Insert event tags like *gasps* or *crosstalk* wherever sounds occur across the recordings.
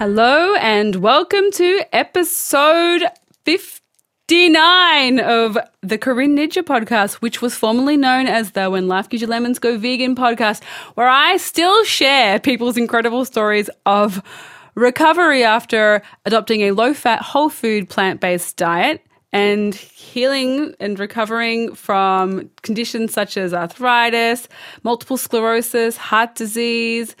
Hello and welcome to episode 59 of the Corinne Ninja podcast, which was formerly known as the When Life Gives You Lemons Go Vegan podcast, where I still share people's incredible stories of recovery after adopting a low fat, whole food, plant based diet and healing and recovering from conditions such as arthritis, multiple sclerosis, heart disease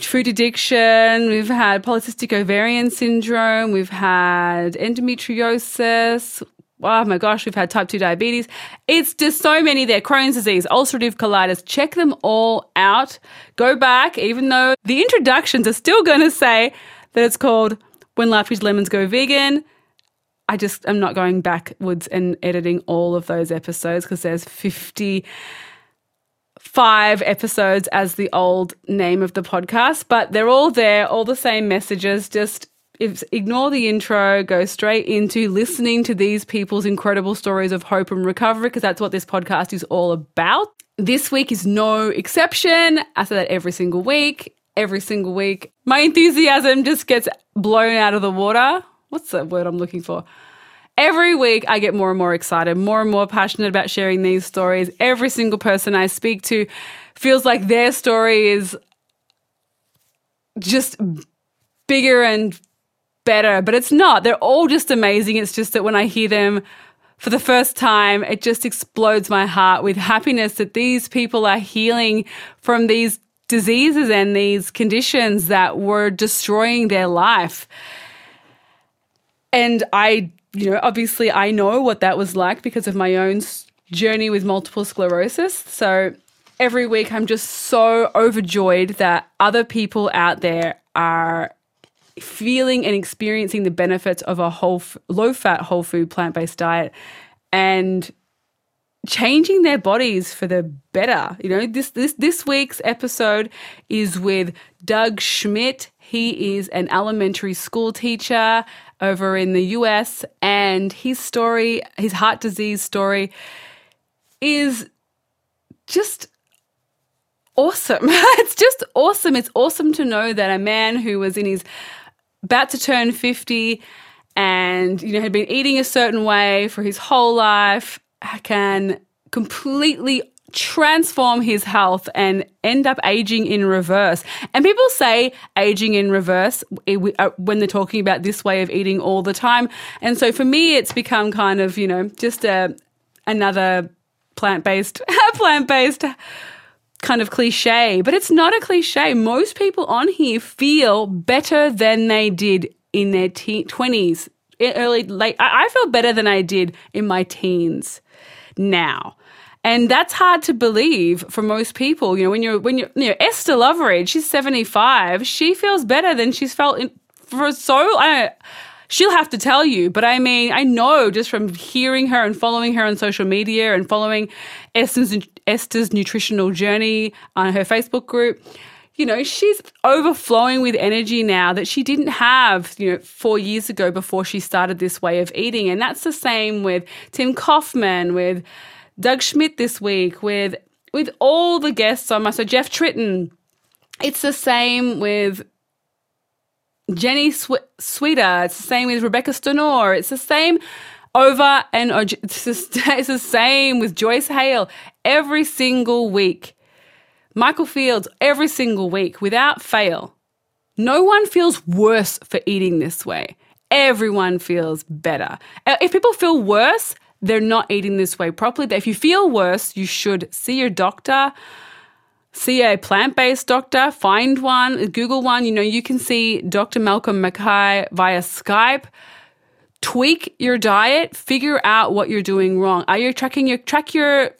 food addiction, we've had polycystic ovarian syndrome, we've had endometriosis. Oh my gosh, we've had type 2 diabetes. It's just so many there. Crohn's disease, ulcerative colitis. Check them all out. Go back, even though the introductions are still going to say that it's called When Life Gives Lemons Go Vegan. I just am not going backwards and editing all of those episodes because there's 50 five episodes as the old name of the podcast, but they're all there, all the same messages. Just if, ignore the intro, go straight into listening to these people's incredible stories of hope and recovery, because that's what this podcast is all about. This week is no exception. I say that every single week. Every single week, my enthusiasm just gets blown out of the water. What's the word I'm looking for? Every week, I get more and more excited, more and more passionate about sharing these stories. Every single person I speak to feels like their story is just bigger and better, but it's not. They're all just amazing. It's just that when I hear them for the first time, it just explodes my heart with happiness that these people are healing from these diseases and these conditions that were destroying their life. And I you know, obviously I know what that was like because of my own journey with multiple sclerosis. So every week I'm just so overjoyed that other people out there are feeling and experiencing the benefits of a whole low fat whole food plant-based diet and changing their bodies for the better. You know, this this this week's episode is with Doug Schmidt. He is an elementary school teacher over in the US. And his story, his heart disease story, is just awesome. *laughs* it's just awesome. It's awesome to know that a man who was in his about to turn 50 and you know had been eating a certain way for his whole life can completely transform his health and end up aging in reverse. And people say aging in reverse eh, uh, when they're talking about this way of eating all the time. And so for me, it's become kind of, you know, just a, another plant based, *laughs* plant based kind of cliche, but it's not a cliche. Most people on here feel better than they did in their te- 20s, eh, early, late. I feel better than I did in my teens now. And that's hard to believe for most people. You know, when you're when you're you know, Esther Loveridge, she's 75. She feels better than she's felt in, for so I she'll have to tell you, but I mean, I know just from hearing her and following her on social media and following Esther's Esther's nutritional journey on her Facebook group you know, she's overflowing with energy now that she didn't have, you know, four years ago before she started this way of eating. And that's the same with Tim Kaufman, with Doug Schmidt this week with with all the guests on my so Jeff Tritton. It's the same with Jenny Sw- Sweeter. It's the same with Rebecca Stonor. It's the same over and *laughs* it's, the same with Joyce Hale every single week. Michael Fields every single week without fail. No one feels worse for eating this way. Everyone feels better. Uh, if people feel worse, they're not eating this way properly. If you feel worse, you should see your doctor, see a plant based doctor, find one, Google one. You know, you can see Dr. Malcolm Mackay via Skype. Tweak your diet, figure out what you're doing wrong. Are you tracking your track your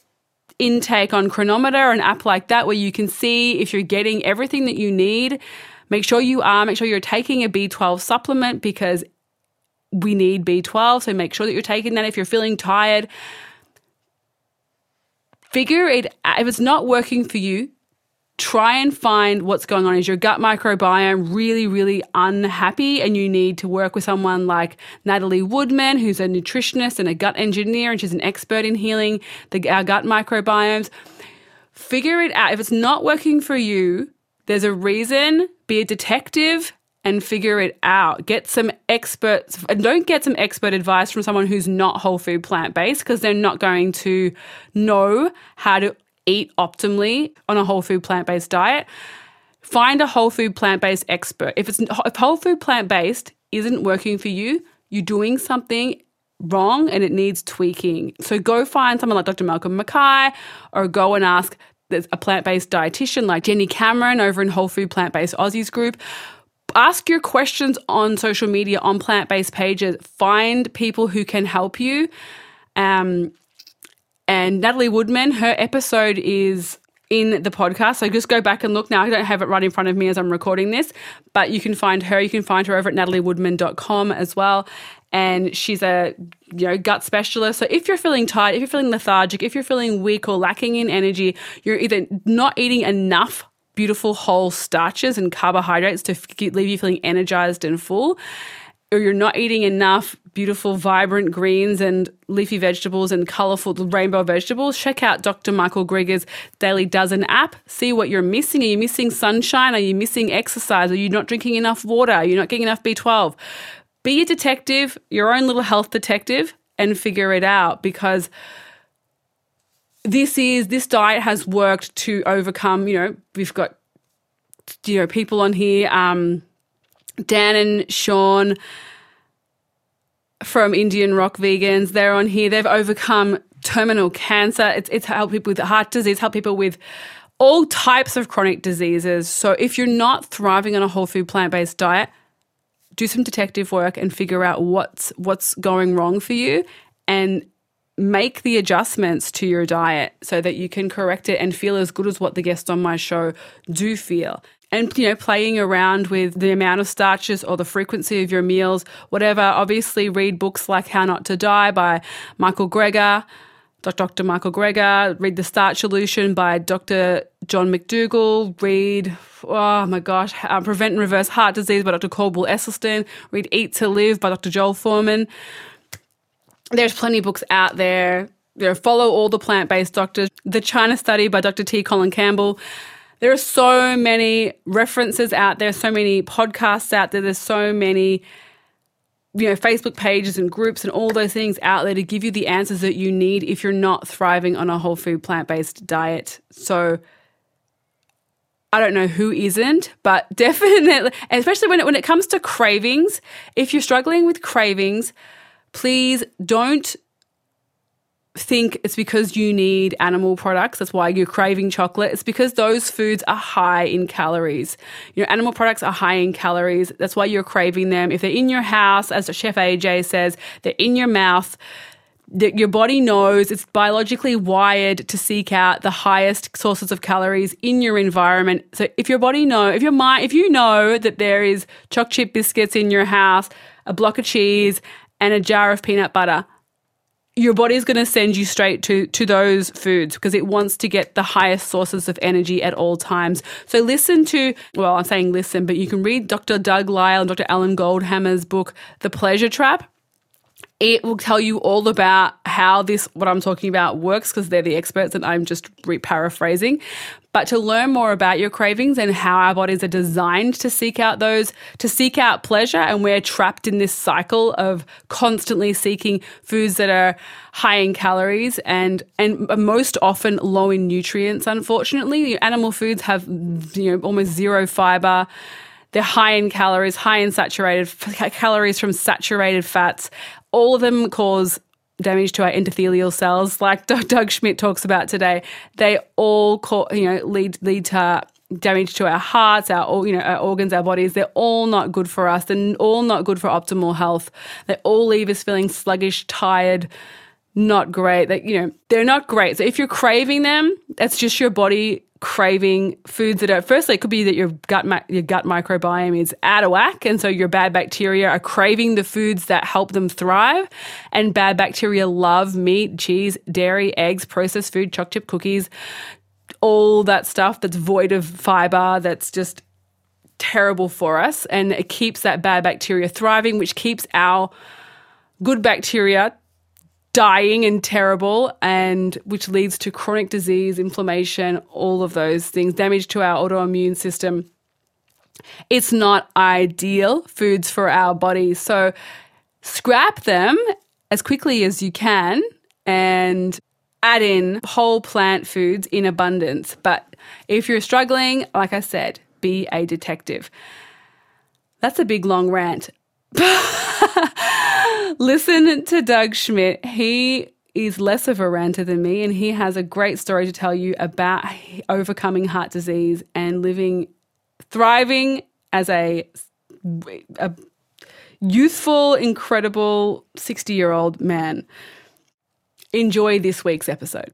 intake on Cronometer, an app like that, where you can see if you're getting everything that you need. Make sure you are, make sure you're taking a B12 supplement because we need B12. So make sure that you're taking that if you're feeling tired. Figure it if it's not working for you, try and find what's going on. Is your gut microbiome really, really unhappy? And you need to work with someone like Natalie Woodman, who's a nutritionist and a gut engineer, and she's an expert in healing the, our gut microbiomes. Figure it out. If it's not working for you, there's a reason. Be a detective and figure it out. Get some experts don't get some expert advice from someone who's not whole food plant based because they're not going to know how to eat optimally on a whole food plant based diet. Find a whole food plant based expert. If it's if whole food plant based isn't working for you, you're doing something wrong and it needs tweaking. So go find someone like Dr. Malcolm Mackay or go and ask a plant based dietitian like Jenny Cameron over in Whole Food Plant Based Aussies group. Ask your questions on social media on plant based pages. Find people who can help you. Um, and Natalie Woodman, her episode is in the podcast. So just go back and look now. I don't have it right in front of me as I'm recording this, but you can find her. You can find her over at nataliewoodman.com as well. And she's a you know gut specialist. So if you're feeling tired, if you're feeling lethargic, if you're feeling weak or lacking in energy, you're either not eating enough beautiful whole starches and carbohydrates to leave you feeling energized and full or you're not eating enough beautiful, vibrant greens and leafy vegetables and colorful rainbow vegetables, check out Dr. Michael Greger's Daily Dozen app. See what you're missing. Are you missing sunshine? Are you missing exercise? Are you not drinking enough water? Are you not getting enough B12? Be a detective, your own little health detective, and figure it out because this is this diet has worked to overcome, you know, we've got you know people on here um Dan and Sean from Indian Rock Vegans, they're on here. They've overcome terminal cancer. It's, it's helped people with heart disease, helped people with all types of chronic diseases. So if you're not thriving on a whole food plant based diet, do some detective work and figure out what's what's going wrong for you and make the adjustments to your diet so that you can correct it and feel as good as what the guests on my show do feel. And you know playing around with the amount of starches or the frequency of your meals whatever. Obviously read books like how not to die by michael greger dr michael greger. Read the starch solution by dr john mcdougall. Read oh my gosh uh, prevent and reverse heart disease by dr caldwell esselstyn. Read eat to live by dr joel fuhrman there's plenty of books out there. You know, follow all the plant-based doctors the china study by dr t. Colin campbell. There are so many references out there, so many podcasts out there, there's so many you know Facebook pages and groups and all those things out there to give you the answers that you need if you're not thriving on a whole food plant-based diet. So I don't know who isn't, but *laughs* definitely, especially when it, when it comes to cravings, if you're struggling with cravings, please don't think it's because you need animal products. That's why you're craving chocolate. It's because those foods are high in calories. You know, animal products are high in calories. That's why you're craving them. If they're in your house, as Chef AJ says, they're in your mouth. That your body knows it's biologically wired to seek out the highest sources of calories in your environment. So if your body know, if your mind, if you know that there is choc chip biscuits in your house, a block of cheese, and a jar of peanut butter, your body's going to send you straight to to those foods because it wants to get the highest sources of energy at all times. So listen to well, I'm saying listen, but you can read Dr. Doug Lisle and Dr. Alan Goldhamer's book The Pleasure Trap. It will tell you all about how this what I'm talking about works because they're the experts and I'm just paraphrasing. But to learn more about your cravings and how our bodies are designed to seek out those, to seek out pleasure, and we're trapped in this cycle of constantly seeking foods that are high in calories and and most often low in nutrients. Unfortunately, animal foods have you know almost zero fiber. They're high in calories, high in saturated calories from saturated fats. All of them cause damage to our endothelial cells, like *laughs* Doug Schmidt talks about today, they all call, you know lead lead to damage to our hearts, our you know our organs, our bodies. They're all not good for us. They're all not good for optimal health. They all leave us feeling sluggish, tired, not great. That you know they're not great. So if you're craving them, that's just your body craving foods that are firstly it could be that your gut your gut microbiome is out of whack and so your bad bacteria are craving the foods that help them thrive and bad bacteria love meat cheese dairy eggs processed food chocolate chip cookies all that stuff that's void of fiber that's just terrible for us and it keeps that bad bacteria thriving which keeps our good bacteria dying and terrible, and which leads to chronic disease, inflammation, all of those things, damage to our autoimmune system. it's not ideal foods for our bodies. So scrap them as quickly as you can and add in whole plant foods in abundance. But if you're struggling, like I said, be a detective. That's a big long rant. *laughs* Listen to Doug Schmidt. He is less of a ranter than me, and he has a great story to tell you about overcoming heart disease and living, thriving as a, a youthful, incredible 60 year old man. Enjoy this week's episode.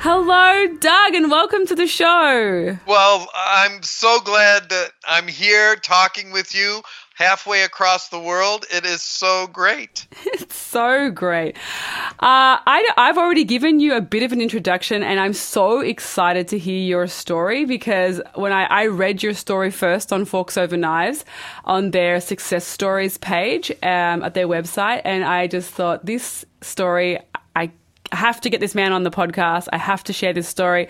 Hello, Doug, and welcome to the show. Well, I'm so glad that I'm here talking with you halfway across the world. It is so great. *laughs* It's so great. Uh, I, I've already given you a bit of an introduction, and I'm so excited to hear your story because when I, I read your story first on Forks Over Knives on their success stories page um, at their website, and I just thought this story, have to get this man on the podcast. I have to share this story.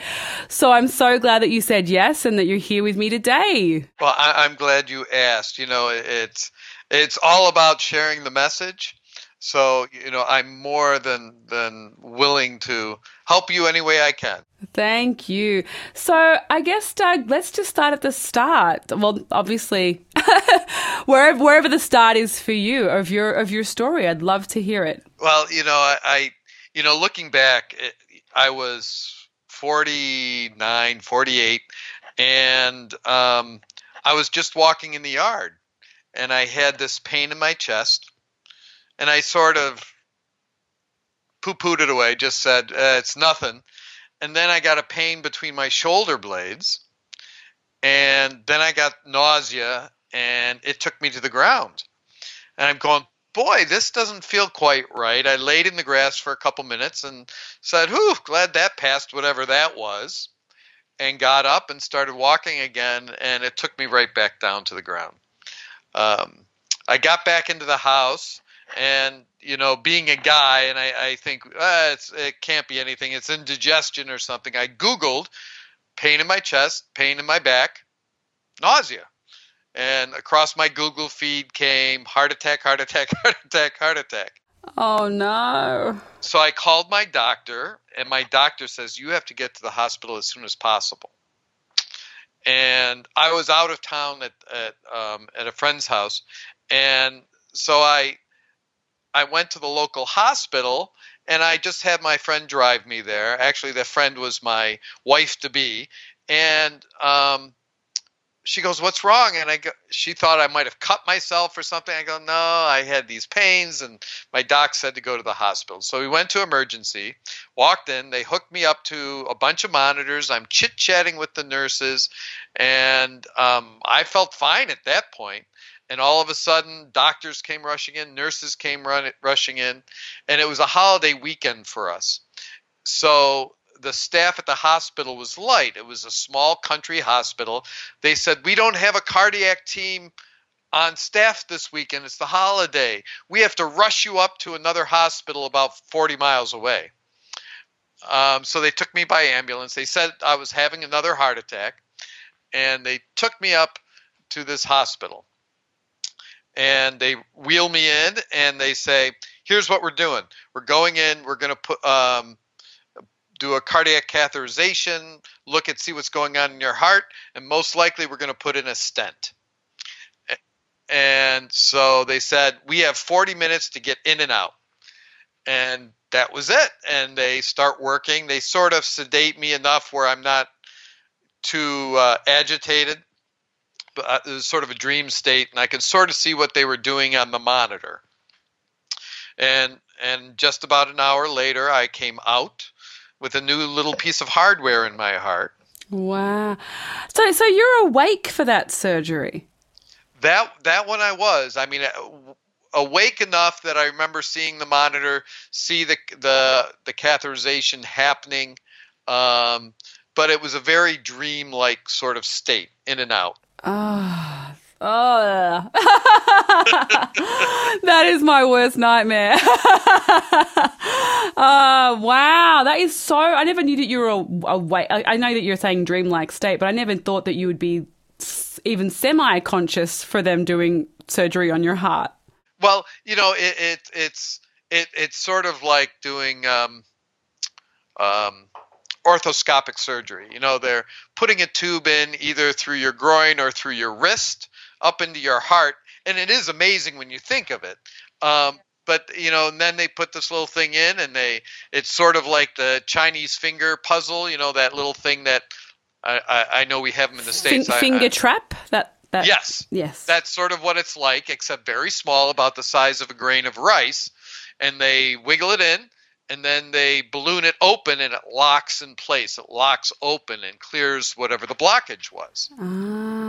So I'm so glad that you said yes and that you're here with me today. Well, I, am glad you asked. You know, it's it's all about sharing the message. So you know, I'm more than than willing to help you any way I can. Thank you. So I guess Doug, let's just start at the start. Well, obviously, *laughs* wherever wherever the start is for you of your of your story, I'd love to hear it. Well, you know, I, I you know, looking back, it, I was 49, 48, and um, I was just walking in the yard, and I had this pain in my chest, and I sort of poo-pooed it away, just said uh, it's nothing, and then I got a pain between my shoulder blades, and then I got nausea, and it took me to the ground, and I'm going, boy, this doesn't feel quite right. I laid in the grass for a couple minutes and said, whew, glad that passed, whatever that was, and got up and started walking again, and it took me right back down to the ground. Um, I got back into the house, and you know, being a guy, and I, I think ah, it can't be anything. It's indigestion or something. I Googled pain in my chest, pain in my back, nausea and across my Google feed came heart attack, heart attack, *laughs* heart attack, heart attack. Oh no. So I called my doctor, and my doctor says, You have to get to the hospital as soon as possible. And I was out of town at, at, um, at a friend's house. And so I, I went to the local hospital and I just had my friend drive me there. Actually, that friend was my wife to be. And um, she goes, "What's wrong?" And I go, she thought I might have cut myself or something. I go, "No, I had these pains, and my doc said to go to the hospital." So we went to emergency, walked in. They hooked me up to a bunch of monitors. I'm chit chatting with the nurses, and um, I felt fine at that point. And all of a sudden, doctors came rushing in, nurses came run, rushing in, and it was a holiday weekend for us. So the staff at the hospital was light. It was a small country hospital. They said, We don't have a cardiac team on staff this weekend. It's the holiday. We have to rush you up to another hospital about 40 miles away. Um, so they took me by ambulance. They said I was having another heart attack, and they took me up to this hospital. And they wheel me in, and they say, "Here's what we're doing. We're going in. We're going to put um, do a cardiac catheterization, look at see what's going on in your heart, and most likely we're going to put in a stent. And so they said, We have 40 minutes to get in and out. And that was it. And they start working. They sort of sedate me enough where I'm not too uh, agitated. But uh, it was sort of a dream state, and I could sort of see what they were doing on the monitor. And and just about an hour later, I came out with a new little piece of hardware in my heart. Wow. So so you're awake for that surgery. That that one I was. I mean uh, awake enough that I remember seeing the monitor, see the the the catheterization happening. Um, but it was a very dream-like sort of state, in and out. Ah, oh, oh. *laughs* that is my worst nightmare. *laughs* uh, wow, that is so. I never knew that you were awake. I, I know that you're saying dreamlike state, but I never thought that you would be even semi conscious for them doing surgery on your heart. Well, you know, it, it it's it, it's sort of like doing um, um, orthoscopic surgery. You know, they're putting a tube in either through your groin or through your wrist up into your heart, and it is amazing when you think of it. Um, but you know, and then they put this little thing in, and they it's sort of like the Chinese finger puzzle. You know, that little thing that I, I, I know we have them in the states. finger I, trap. That that. Yes. Yes. That's sort of what it's like, except very small, about the size of a grain of rice, and they wiggle it in. And then they balloon it open and it locks in place. It locks open and clears whatever the blockage was. Ah.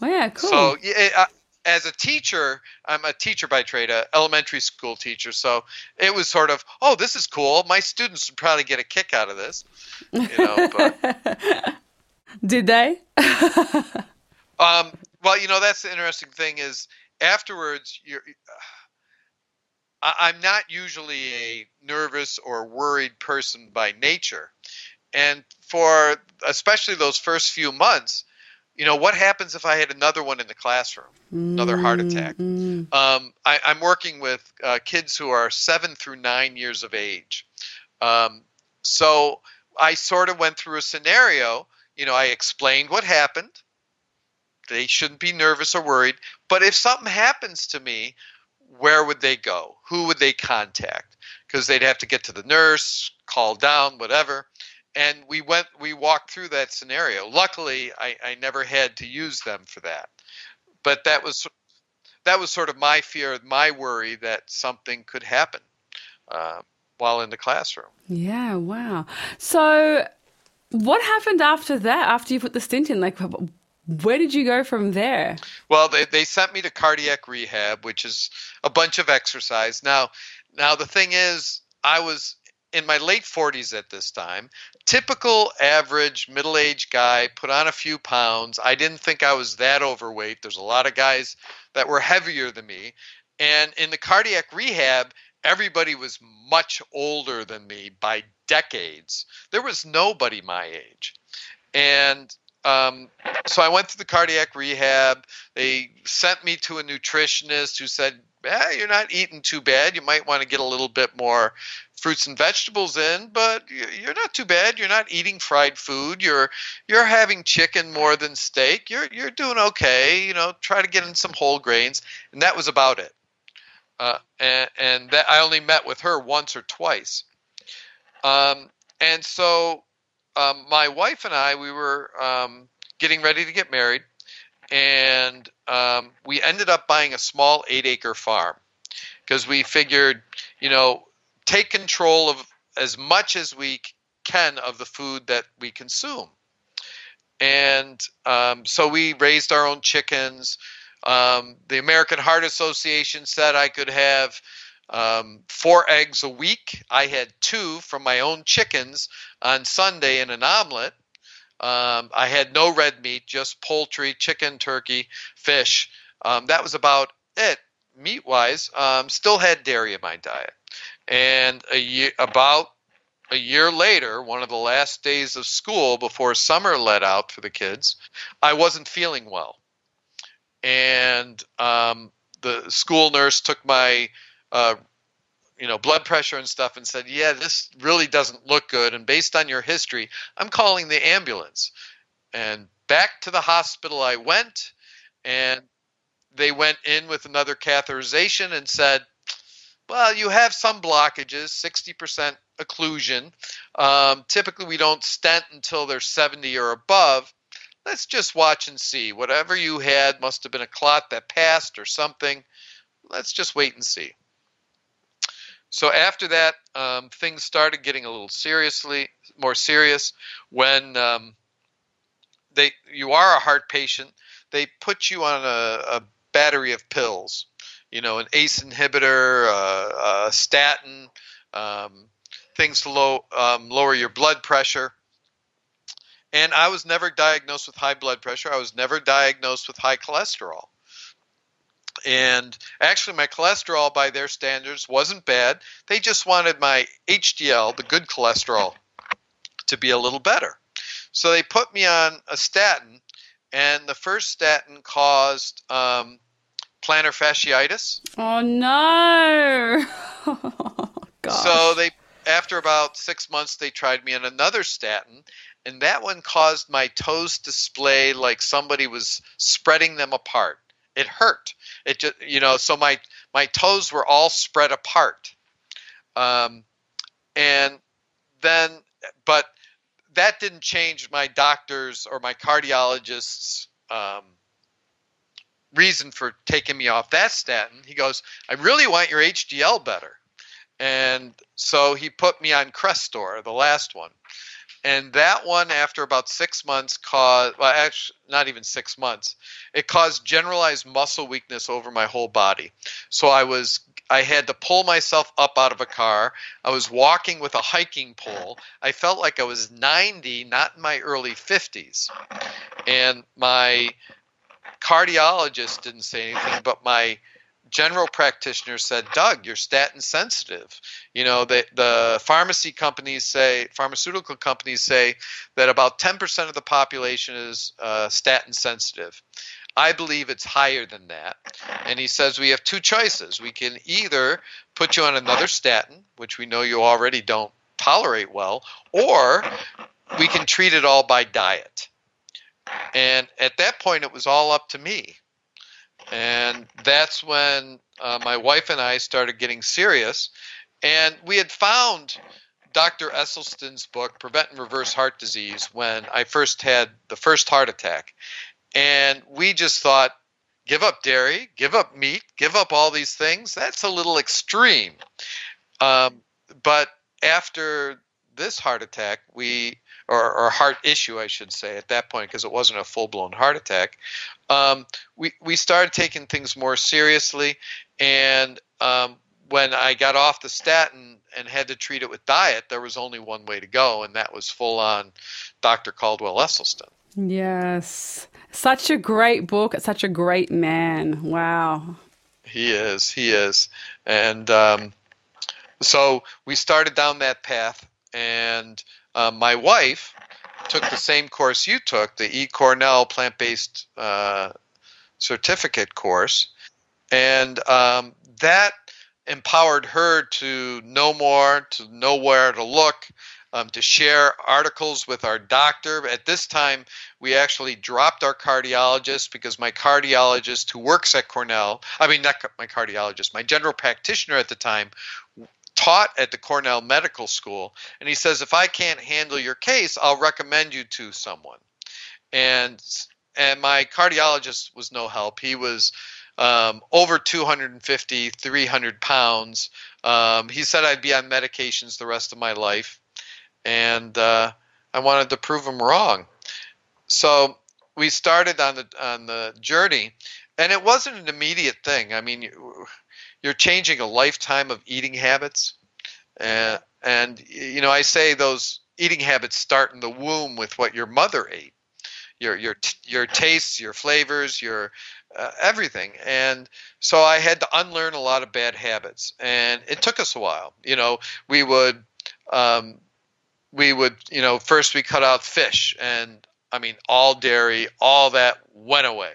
Well, yeah, cool. So, yeah, as a teacher, I'm a teacher by trade, a elementary school teacher. So it was sort of, oh, this is cool. My students would probably get a kick out of this. You know, but, *laughs* Did they? *laughs* um, well, you know, that's the interesting thing is afterwards, you're. I'm not usually a nervous or worried person by nature. And for especially those first few months, you know, what happens if I had another one in the classroom, another heart attack? Mm-hmm. Um, I, am working with uh, kids who are seven through nine years of age. Um, so I sort of went through a scenario. You know, I explained what happened. They shouldn't be nervous or worried. But if something happens to me, where would they go? Who would they contact? Because they'd have to get to the nurse, call down, whatever and we went we walked through that scenario. Luckily I, I never had to use them for that. But that was that was sort of my fear my worry that something could happen uh, while in the classroom. Yeah wow. So what happened after that after you put the stent in? Like where did you go from there? Well they, they sent me to cardiac rehab which is a bunch of exercise. Now now the thing is i was in my late 40s at this time. Typical average middle aged guy, put on a few pounds. I didn't think I was that overweight. There's a lot of guys that were heavier than me. And in the cardiac rehab, everybody was much older than me by decades. There was nobody my age. And um, so I went to the cardiac rehab. They sent me to a nutritionist who said, eh, You're not eating too bad. You might want to get a little bit more fruits and vegetables in, but you're not too bad. You're not eating fried food. You're you're having chicken more than steak. You're you're doing okay. You know, try to get in some whole grains, and that was about it. Uh, and and that I only met with her once or twice. Um, and so um, my wife and I we were um, getting ready to get married, and um, we ended up buying a small eight acre farm because we figured, you know, take control of as much as we can of the food that we consume. And um, so we raised our own chickens. Um, the American Heart Association said I could have um, four eggs a week. I had two from my own chickens on Sunday in an omelet. Um, I had no red meat, just poultry, chicken, turkey, fish. Um, that was about it meat wise. Um, still had dairy in my diet. And a year, about a year later, one of the last days of school before summer let out for the kids, I wasn't feeling well. And um, the school nurse took my, uh, you know, blood pressure and stuff and said, "Yeah, this really doesn't look good. And based on your history, I'm calling the ambulance." And back to the hospital I went, and they went in with another catheterization and said, well, you have some blockages, 60% occlusion. Um, typically, we don't stent until they're 70 or above. Let's just watch and see. Whatever you had must have been a clot that passed or something. Let's just wait and see. So after that, um, things started getting a little seriously more serious when um, they you are a heart patient. They put you on a, a battery of pills you know, an ACE inhibitor, uh, a statin, um, things to low, um, lower your blood pressure. And I was never diagnosed with high blood pressure. I was never diagnosed with high cholesterol. and actually my cholesterol by their standards wasn't bad they just wanted my hdl the good cholesterol to be a little better so they put me on a statin and the first statin caused um, plantar fasciitis Oh no. *laughs* Gosh. so they after about six months they tried me on another statin and that one caused my toes to splay like somebody was spreading them apart it hurt it just you know so my my toes were all spread apart um, and then but that didn't change my doctor's or my cardiologist's um, reason for taking me off that statin. He goes i really want your hdl better. And so he put me on crestor the last one. And that one after about six months caused well actually not even six months it caused generalized muscle weakness over my whole body. So i was i had to pull myself up out of a car. I was walking with a hiking pole. I felt like i was 90 not in my early 50s and my cardiologist didn't say anything but my general practitioner said doug you're statin sensitive. You know the, the pharmacy companies say pharmaceutical companies say that about 10% of the population is uh, statin sensitive. I believe it's higher than that. And he says we have two choices. We can either put you on another statin which we know you already don't tolerate well or we can treat it all by diet and at that point it was all up to me and that's when uh, my wife and I started getting serious. And we had found Dr. Esselstyn's book, Prevent and Reverse Heart Disease, when I first had the first heart attack. And we just thought, give up dairy, give up meat, give up all these things. That's a little extreme. Um, but after this heart attack, we or, or heart issue, I should say, at that point, because it wasn't a full blown heart attack, um, we, we started taking things more seriously. And um, when I got off the statin and had to treat it with diet, there was only one way to go, and that was full on Dr. Caldwell Esselstyn. yes. Such a great book. Such a great man. Wow. He is. He is. And um, so we started down that path, and uh, my wife took the same course you took, the E. Cornell plant based uh, certificate course. And um, that empowered her to know more, to know where to look, um, to share articles with our doctor. At this time, we actually dropped our cardiologist because my cardiologist, who works at Cornell, I mean, not my cardiologist, my general practitioner at the time, taught at the Cornell Medical School. And he says, if I can't handle your case, I'll recommend you to someone. And and my cardiologist was no help. He was um, over 250, 300 pounds. Um, he said I'd be on medications the rest of my life, and uh, I wanted to prove him wrong. So we started on the on the journey, and it wasn't an immediate thing. I mean, you're changing a lifetime of eating habits, and and you know I say those eating habits start in the womb with what your mother ate your your your tastes, your flavors, your uh, everything. And so I had to unlearn a lot of bad habits, and it took us a while. You know, we would um, we would you know first we cut out fish, and I mean all dairy, all that went away.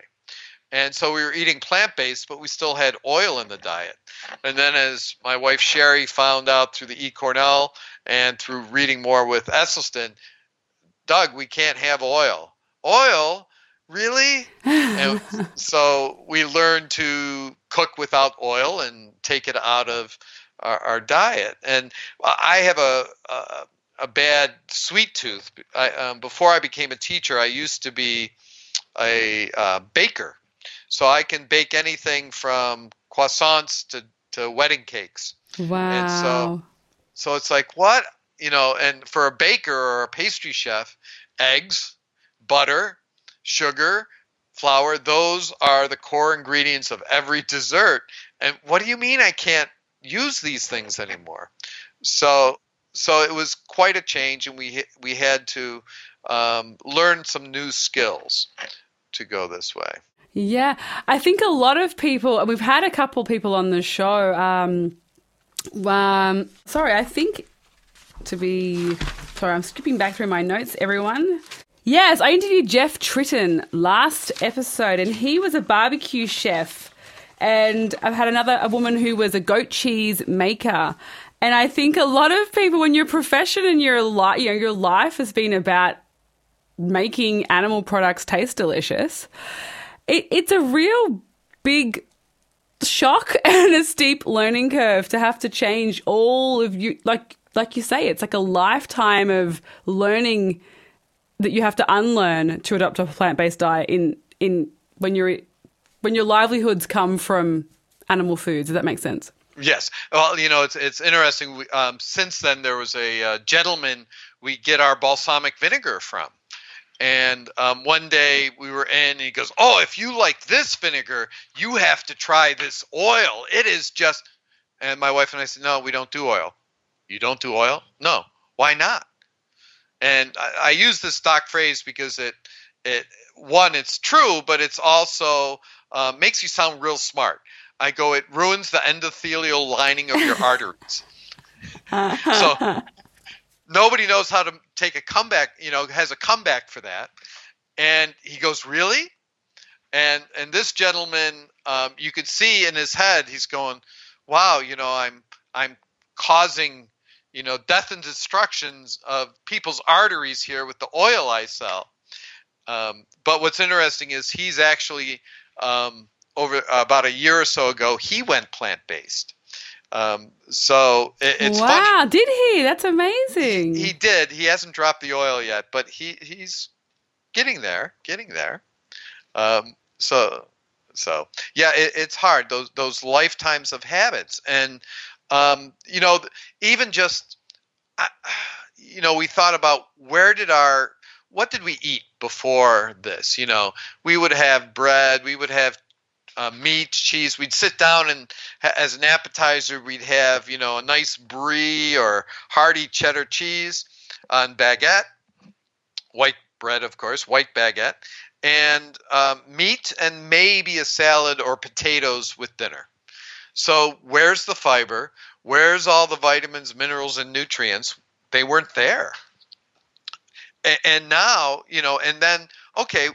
And so we were eating plant based, but we still had oil in the diet. And then, as my wife Sherry found out through the E. Cornell and through reading more with Esselstyn, Doug, we can't have oil. Oil? Really? And *laughs* so we learned to cook without oil and take it out of our, our diet. And i have a, a, a bad sweet tooth. I, um, before i became a teacher i used to be a uh, baker so i can bake anything from croissants to, to wedding cakes Wow. and so so it's like what you know and for a baker or a pastry chef eggs butter, sugar, flour, those are the core ingredients of every dessert. And what do you mean I can't use these things anymore? So so it was quite a change and we we had to um, learn some new skills to go this way. Yeah, I think a lot of people. We've had a couple people on the show. Um, um, sorry, I think to be sorry, I'm skipping back through my notes. Everyone, yes, I interviewed Jeff Tritton last episode, and he was a barbecue chef. And I've had another a woman who was a goat cheese maker. And I think a lot of people, when your profession and your life, you know, your life has been about making animal products taste delicious it, it's a real big shock *laughs* and a steep learning curve to have to change all of you like like you say it's like a lifetime of learning that you have to unlearn to adopt a plant-based diet in in when you're when your livelihoods come from animal foods does that make sense. Yes. Well you know it's it's interesting um, since then there was a uh, gentleman we get our balsamic vinegar from and um, one day we were in, and he goes, "Oh, if you like this vinegar, you have to try this oil. It is just." And my wife and I said, "No, we don't do oil. You don't do oil? No. Why not?" And I, I use this stock phrase because it, it one, it's true, but it's also uh, makes you sound real smart. I go, it ruins the endothelial lining of your *laughs* arteries. *laughs* so nobody knows how to take a comeback, you know, has a comeback for that. And he goes, Really? And and this gentleman, um, you could see in his head, he's going, Wow, you know, I'm I'm causing, you know, death and destructions of people's arteries here with the oil I sell. Um, but what's interesting is he's actually um, over about a year or so ago, he went plant based. Um, so it, it's wow, funny. did he? That's amazing. He, he, did. He hasn't dropped the oil yet, but he he's getting there, getting there. Um, so so yeah, it, it's hard those those lifetimes of habits, and um, you know even just you know we thought about where did our what did we eat before this? You know, we would have bread, we would have uh, meat, cheese. We'd sit down and ha- as an appetizer, we'd have you know a nice brie or hearty cheddar cheese on baguette, white bread, of course, white baguette, and um, meat and maybe a salad or potatoes with dinner. So where's the fiber? Where's all the vitamins, minerals, and nutrients? They weren't there. And, and now, you know, and then okay,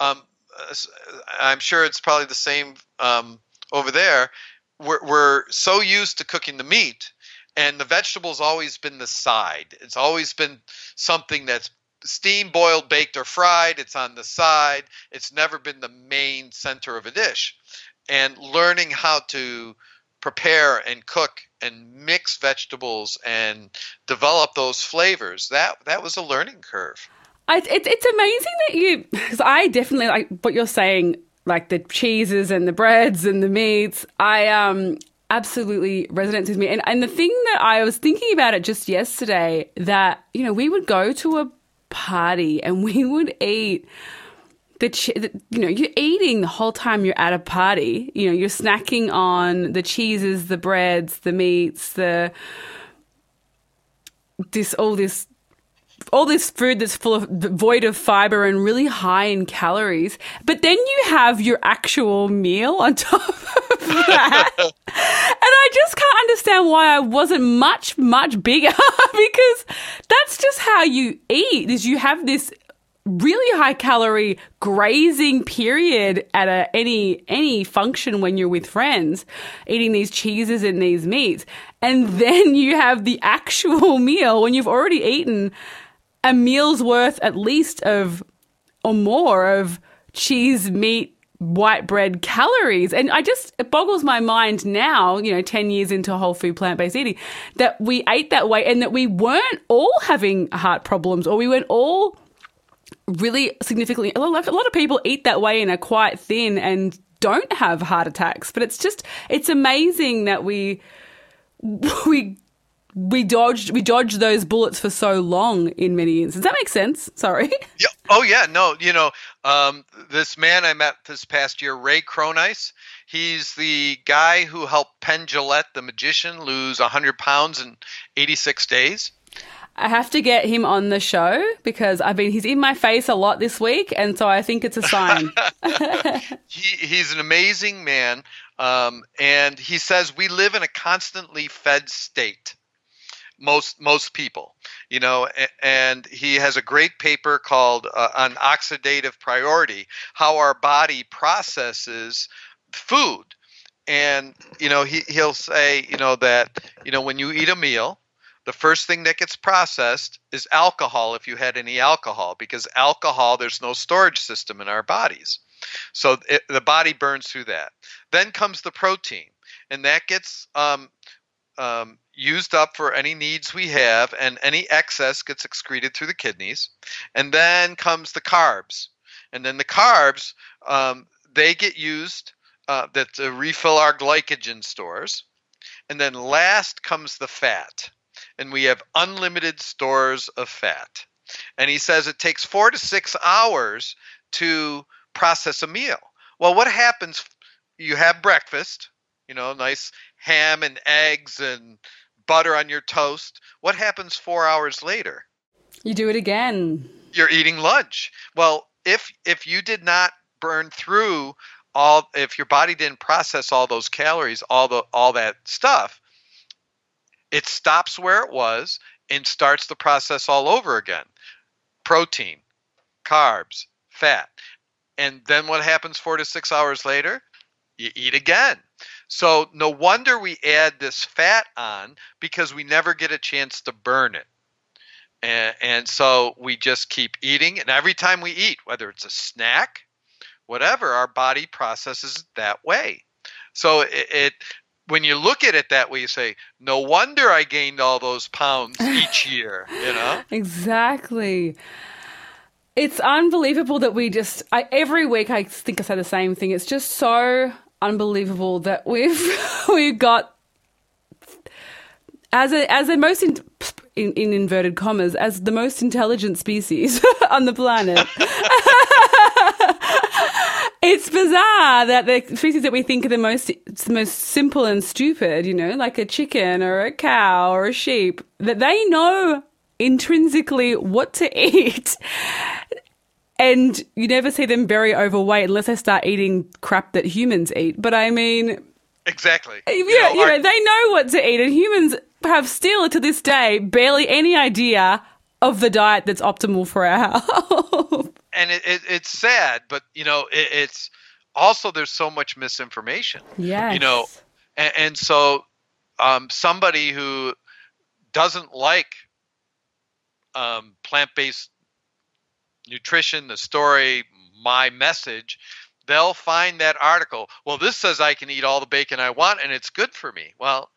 um, I'm sure it's probably the same um, over there. We're, we're so used to cooking the meat, and the vegetable's always been the side. It's always been something that's steam boiled, baked, or fried. It's on the side. It's never been the main center of a dish. And learning how to prepare and cook and mix vegetables and develop those flavors that that was a learning curve I, it, it's amazing that you, *laughs* because I definitely like what you're saying, like the cheeses and the breads and the meats. I um absolutely resonates with me. And and the thing that I was thinking about it just yesterday that you know we would go to a party and we *laughs* would eat. The, the, you know you're eating the whole time you're at a party you know you're snacking on the cheeses the breads the meats the this all this all this food that's full of void of fiber and really high in calories, but then you have your actual meal on *laughs* top of that. and I just can't understand why I wasn't much, much bigger *laughs* because that's just how you eat is you have this really high calorie grazing period at a, any any function when you're with friends eating these cheeses and these meats and then you have the actual *laughs* meal when you've already eaten a meal's worth at least of or more of cheese, meat, white bread calories. And I just, it boggles my mind now, you know, 10 years into whole food plant based eating, that we ate that way and that we weren't all having heart problems or we weren't all really significantly, lot, a lot of people eat that way and are quite thin and don't have heart attacks. But it's just, it's amazing that we, *laughs* we we dodged we dodged those bullets for so long in many instances. Does that make sense? Sorry. *laughs* Yeah. Oh yeah. No. You know, um, this man I met this past year, Ray Cronise. He's the guy who helped Penn Jillette, the magician, lose hundred pounds in eighty six days. I have to get him on the show because I've been he's in my face a lot this week, and so I think it's a sign. *laughs* *laughs* he, he's an amazing man, um, and he says we live in a constantly fed state. Most most people, you know, and he has a great paper called uh, on oxidative priority, how our body processes food, and you know he he'll say you know that you know when you eat a meal the first thing that gets processed is alcohol if you had any alcohol because alcohol there's no storage system in our bodies. So it, the body burns through that. Then comes the protein and that gets um, um, used up for any needs we have and any excess gets excreted through the kidneys and then comes the carbs and then the carbs um, they get used uh, that to refill our glycogen stores and then last comes the fat and we have unlimited stores of fat. And he says it takes four to six hours to process a meal. Well, what happens? You have breakfast, you know, nice ham and eggs and butter on your toast. What happens four hours later? You do it again. You're eating lunch. Well, if if you did not burn through all if your body didn't process all those calories, all the all that stuff, it stops where it was and starts the process all over again protein, carbs, fat. And then what happens four to six hours later? You eat again. So no wonder we add this fat on because we never get a chance to burn it. And, and so we just keep eating. And every time we eat, whether it's a snack, whatever, our body processes it that way. So it, it when you look at it that way, you say, no wonder I gained all those pounds each *laughs* year, you know? Exactly. It's unbelievable that we just, I, every week I think I say the same thing. It's just so unbelievable that we've, *laughs* we've got, as a, as a most, in, in, in inverted commas, as the most intelligent species *laughs* on the planet. *laughs* It's bizarre that the species that we think are the most the most simple and stupid, you know, like a chicken or a cow or a sheep, that they know intrinsically what to eat. And you never see them very overweight unless they start eating crap that humans eat. But I mean, exactly. Yeah, you know, you know they know what to eat, and humans have still to this day barely any idea of the diet that's optimal for our *laughs* health and it, it, it's sad, but you know, it, it's also there's so much misinformation. Yeah. You know, and, and so um, somebody who doesn't like um, plant-based nutrition, the story, my message, they'll find that article. Well, this says I can eat all the bacon I want and it's good for me. Well,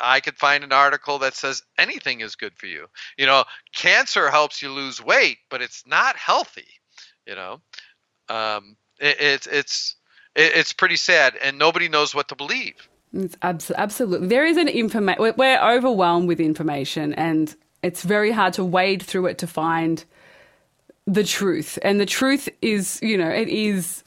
I could find an article that says anything is good for you. You know, cancer helps you lose weight, but it's not healthy. You know, um, it, it's it's it's pretty sad, and nobody knows what to believe. It's abs- absolutely there is an information. We're overwhelmed with information, and it's very hard to wade through it to find the truth. And the truth is, you know, it is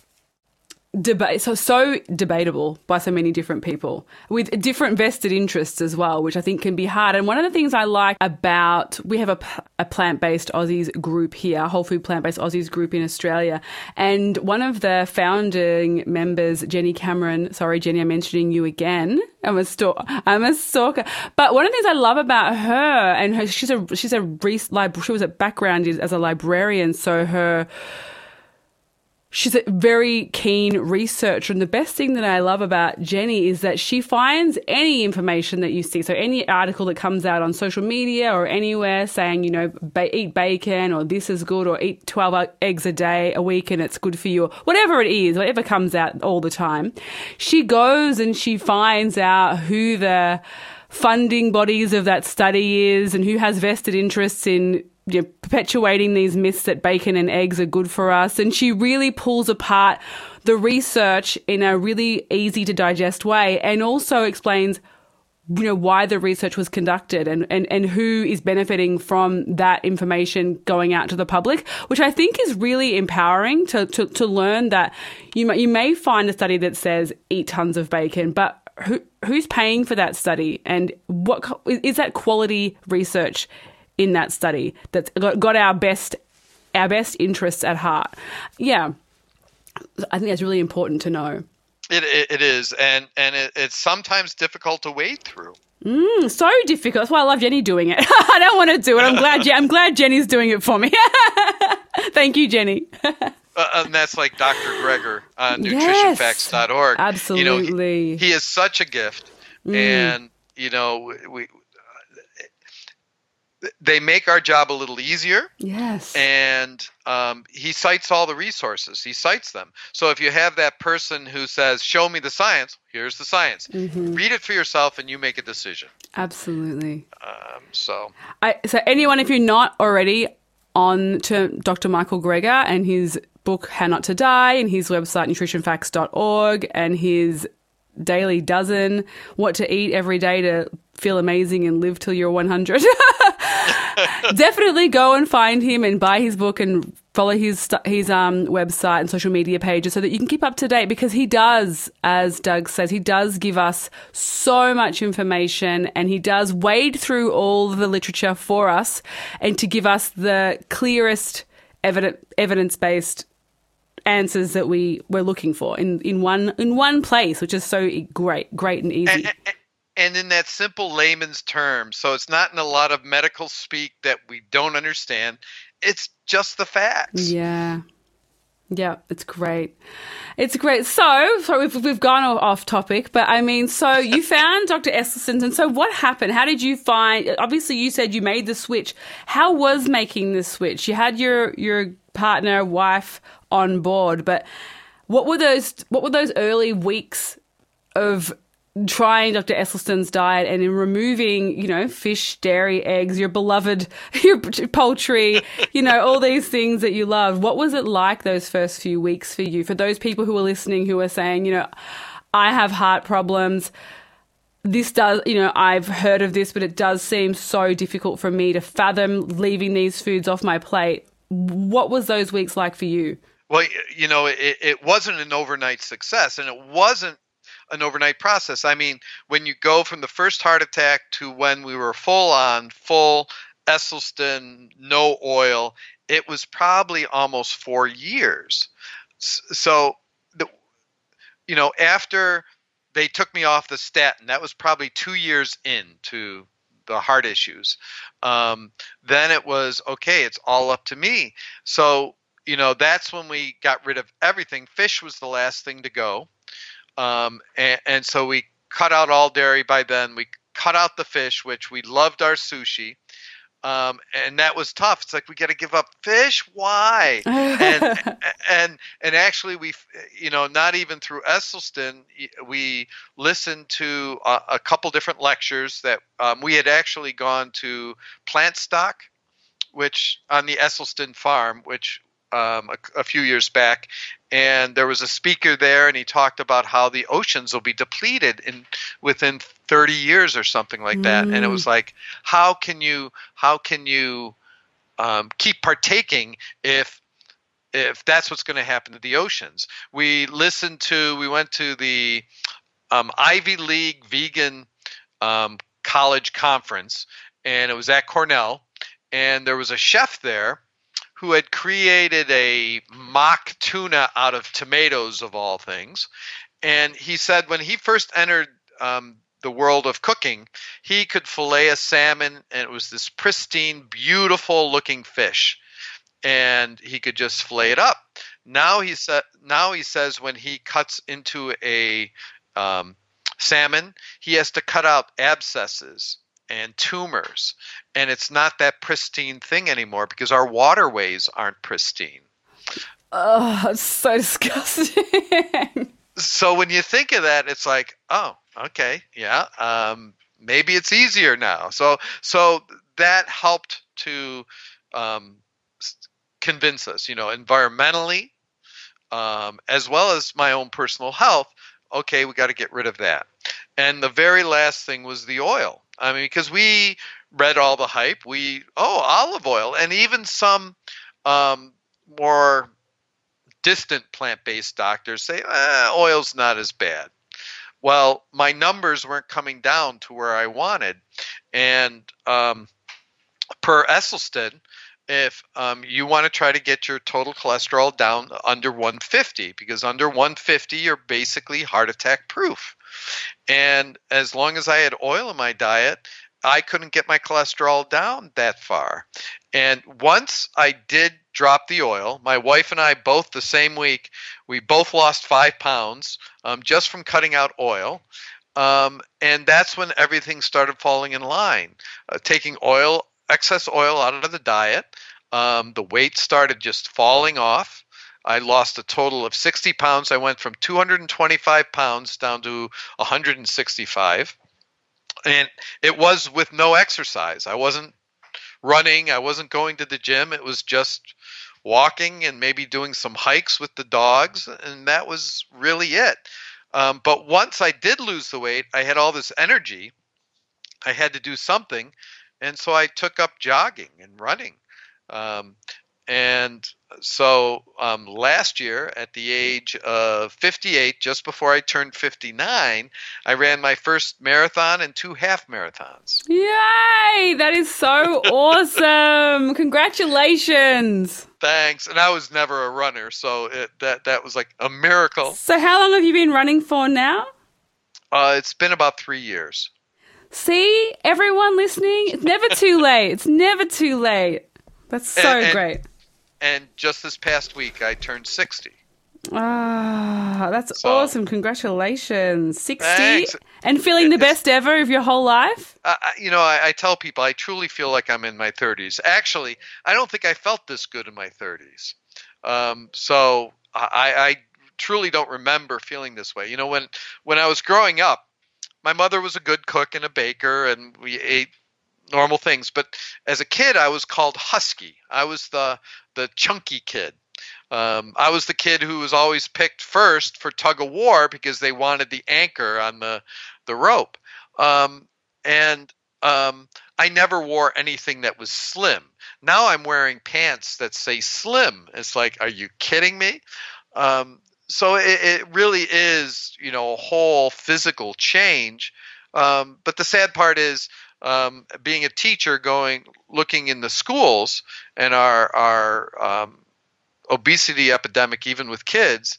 debate so so debatable by so many different people with different vested interests as well which i think can be hard and one of the things i like about we have a, a plant-based aussies group here whole food plant-based aussies group in australia and one of the founding members jenny cameron sorry jenny i'm mentioning you again I'm a stalker. I'm a stalker. But one of the things I love about her and her, she's a she's a she was a background as a librarian, so her she's a very keen researcher. And the best thing that I love about Jenny is that she finds any information that you see. So any article that comes out on social media or anywhere saying, you know, ba- eat bacon or this is good or eat 12 eggs a day a week and it's good for you, or whatever it is, whatever comes out all the time, she goes and she finds out who the funding bodies of that study is and who has vested interests in you know, perpetuating these myths that bacon and eggs are good for us. And she really pulls apart the research in a really easy to digest way and also explains you know why the research was conducted and, and, and who is benefiting from that information going out to the public, which I think is really empowering to, to, to learn that you may, you may find a study that says eat tons of bacon, but who who's paying for that study and what is that quality research in that study that's got, our best our best interests at heart. Yeah, I think that's really important to know. It, it, it is, and and it, it's sometimes difficult to wade through. Mm, so difficult. That's why I love Jenny doing it. *laughs* I don't want to do it. I'm glad. I'm glad Jenny's doing it for me. *laughs* Thank you, Jenny. uh, and that's like Dr. Greger on Yes. nutritionfacts.org. You know, Absolutely. he, he is such a gift, Mm. and you know, we they make our job a little easier. yes. and um, he cites all the resources. He cites them. So if you have that person who says, "Show me the science," here's the science. Mhm. Read it for yourself, and you make a decision. Absolutely. Um, so I, so anyone, if you're not already on to Dr. Michael Greger and his book How Not to Die and his website nutritionfacts.org and his daily dozen what to eat every day to feel amazing and live till you're 100 *laughs* definitely go and find him and buy his book and follow his his um website and social media pages so that you can keep up to date because he does as Doug says he does give us so much information and he does wade through all the literature for us and to give us the clearest evidence evidence based answers that we were looking for in, in one in one place which is so great great and easy. And, and- and in that simple layman's terms, so it's not in a lot of medical speak that we don't understand. It's just the facts. Yeah. Yeah, it's great. It's great. So, so we've, we've gone off topic, but I mean, so you *laughs* found Dr. Esselstyn, and so what happened? How did you find? Obviously, you said you made the switch. How was making the switch? You had your your partner, wife on board, but what were those? What were those early weeks of trying Dr. Esselstyn's diet and in removing, you know, fish, dairy, eggs, your beloved, *laughs* your poultry, you know, all these things that you love. What was it like those first few weeks for you? For those people who are listening who are saying, you know, I have heart problems. This does, you know, I've heard of this, but it does seem so difficult for me to fathom leaving these foods off my plate. What was those weeks like for you? Well, you know, it, it wasn't an overnight success, and it wasn't an overnight process. I mean, when you go from the first heart attack to when we were full on, full Esselstyn, no oil, it was probably almost four years. So, the, you know, after they took me off the statin, that was probably two years into the heart issues. Um, then it was okay, it's all up to me. So, you know, that's when we got rid of everything. Fish was the last thing to go. Um, and, and so we cut out all dairy by then. We cut out the fish, which we loved our sushi. Um, and that was tough. It's like we got to give up fish. Why? *laughs* and and and actually we you know not even through Esselstyn we listened to a, a couple different lectures that um, we had actually gone to Plantstock which on the Esselstyn farm which um, a, a few years back and there was a speaker there and he talked about how the oceans will be depleted in within 30 years or something like that and it was like how can you how can you um, keep partaking if if that's what's going to happen to the oceans. We listened to, we went to the um, Ivy League Vegan um, College Conference, and it was at Cornell, and there was a chef there who had created a mock tuna out of tomatoes, of all things. And he said when he first entered um, the world of cooking, he could fillet a salmon, and it was this pristine, beautiful looking fish and he could just flay it up. Now he said, now he says when he cuts into a um, salmon, he has to cut out abscesses and tumors, and it's not that pristine thing anymore because our waterways aren't pristine. oh, it's so *laughs* disgusting. So when you think of that, it's like, oh, okay, yeah, um, maybe it's easier now. So so that helped to um, convince us, you know, environmentally, um, as well as my own personal health. Okay, we got to get rid of that. And the very last thing was the oil. I mean, because we read all the hype, we oh olive oil, and even some um, more distant plant-based doctors say eh, oil's not as bad. Well, my numbers weren't coming down to where I wanted, and um, per Esselstyn, if um, you want to try to get your total cholesterol down under 150, because under 150 you're basically heart attack proof. And as long as I had oil in my diet, I couldn't get my cholesterol down that far. And once I did drop the oil, my wife and I both the same week, we both lost five pounds um, just from cutting out oil. Um, and that's when everything started falling in line. Uh, taking oil, excess oil out of the diet, um, the weight started just falling off. I lost a total of 60 pounds. I went from 225 pounds down to 165 and it was with no exercise. I wasn't running, I wasn't going to the gym. It was just walking and maybe doing some hikes with the dogs, and that was really it. Um, but once I did lose the weight, I had all this energy. I had to do something, and so I took up jogging and running. Um, and so um, last year, at the age of 58, just before I turned 59, I ran my first marathon and two half marathons. Yay! That is so awesome! *laughs* Congratulations! Thanks. And I was never a runner, so it, that that was like a miracle. So, how long have you been running for now? Uh, it's been about three years. See, everyone listening, it's never too late. It's never too late. That's so And- and- great. And just this past week, I turned 60. Ah, that's So- awesome. Congratulations. 60 Thanks. and feeling the It's- best ever of your whole life? I- you know, I, I tell people I truly feel like I'm in my 30s. Actually, I don't think I felt this good in my 30s. Um, so I, I truly don't remember feeling this way. You know, when when I was growing up, my mother was a good cook and a baker, and we ate normal things. But as a kid, I was called Husky. I was the the chunky kid. Um, I was the kid who was always picked first for tug of war because they wanted the anchor on the the rope. Um, and um, I never wore anything that was slim. Now I'm wearing pants that say slim. It's like, are you kidding me? Um, so it, it really is, you know, a whole physical change. Um, but the sad part is, um, being a teacher, going looking in the schools and our our um, obesity epidemic, even with kids.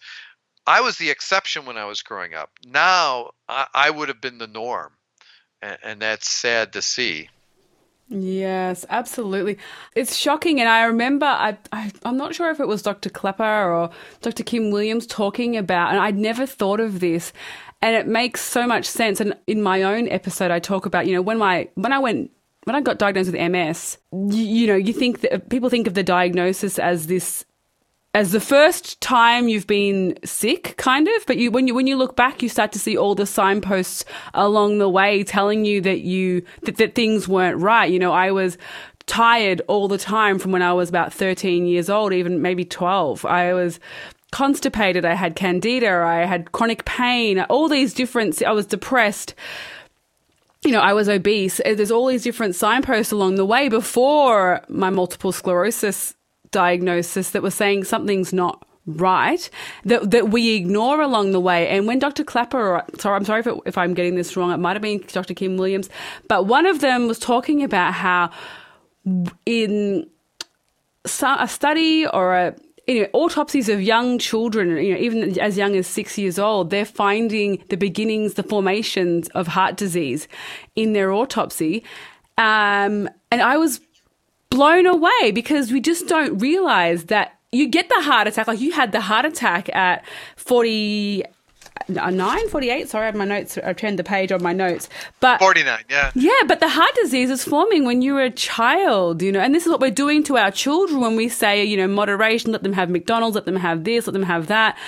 I was the exception when I was growing up. Now I, I would have been the norm, and, and that's sad to see. Yes, absolutely. It's shocking. And I remember, I, I, I'm not sure if it was Dr. Klepper or Dr. Kim Williams talking about, and I'd never thought of this. And it makes so much sense. And in my own episode, I talk about, you know, when my, when I went, when I got diagnosed with MS, you, you know, you think that people think of the diagnosis as this as the first time you've been sick kind of. But you when you when you look back you start to see all the signposts along the way telling you that you that, that things weren't right. You know i was tired all the time from when i was about 13 years old even maybe 12 i was constipated i had candida i had chronic pain all these different i was depressed you know, I was obese. Uh, there's all these different signposts along the way before my multiple sclerosis diagnosis that were saying something's not right that that we ignore along the way. And when Dr. Klaper, or, sorry, I'm sorry if, it, if I'm getting this wrong, it might have been Dr. Kim Williams, but one of them was talking about how in a study or a know, autopsies of young children, you know, even as young as six years old, they're finding the beginnings, the formations of heart disease in their autopsy. Um, and I was blown away because we just don't realize that you get the heart attack. Like you had the heart attack at 40, uh, 9, 48. Sorry, I have my notes. I've turned the page on my notes. But 49, yeah. yeah, but the heart disease is forming when you're a child, you know, and this is what we're doing to our children when we say, you know, moderation, let them have McDonald's, let them have this, let them have that.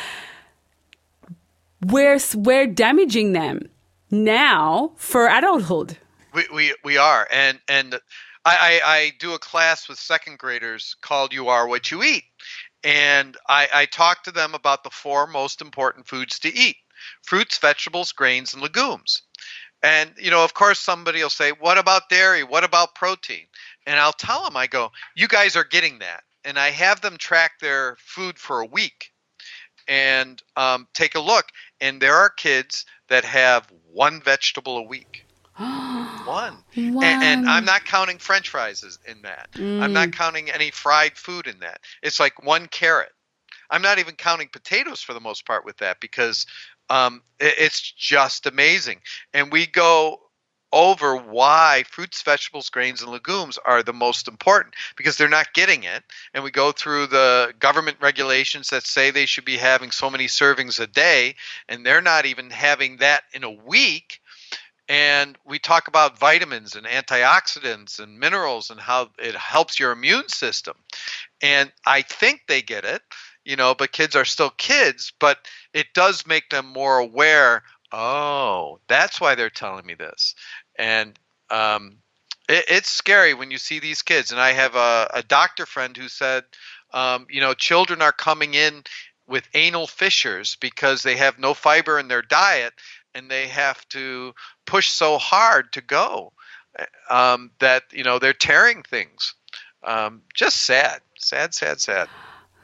We're, we're damaging them now for adulthood. We, we, we are. And, and I, I, I do a class with second graders called You Are What You Eat. And I, I talk to them about the four most important foods to eat fruits, vegetables, grains, and legumes. And, you know, of course, somebody will say, What about dairy? What about protein? And I'll tell them, I go, You guys are getting that. And I have them track their food for a week and um, take a look. And there are kids that have one vegetable a week. *gasps* one. And, and, I'm not counting French fries in that. Mm. I'm not counting any fried food in that. It's like one carrot. I'm not even counting potatoes for the most part with that because um, it, it's just amazing. And we go over why fruits, vegetables, grains, and legumes are the most important because they're not getting it. And we go through the government regulations that say they should be having so many servings a day, and they're not even having that in a week. And we talk about vitamins and antioxidants and minerals and how it helps your immune system. And I think they get it, you know, but kids are still kids, but it does make them more aware oh, that's why they're telling me this. And um, it, it's scary when you see these kids. And I have a, a doctor friend who said, um, you know, children are coming in with anal fissures because they have no fiber in their diet and they have to push so hard to go um, that you know they're tearing things. Um, just sad, sad, sad, sad.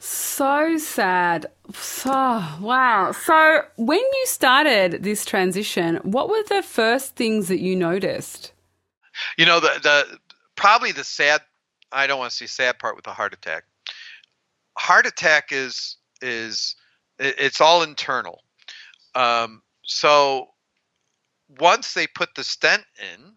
So sad. So, wow. So, when you started this transition, what were the first things that you noticed? You know, the the probably the sad I don't want to say sad part with the heart attack. Heart attack is is it's all internal. Um, so once they put the stent in,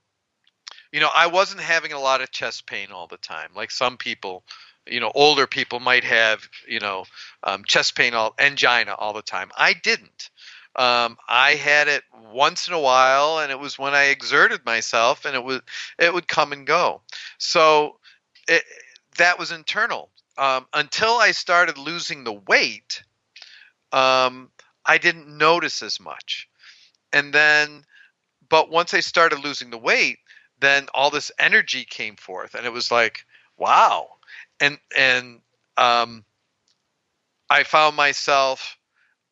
you know, I wasn't having a lot of chest pain all the time, like some people you know older people might have you know um, chest pain all angina all the time. I didn't. Um, i had it once in a while and it was when i exerted myself and it was it would come and go. So it, that was internal. Um, until i started losing the weight um, i didn't notice as much. And then but once i started losing the weight then all this energy came forth and it was like wow and and um, I found myself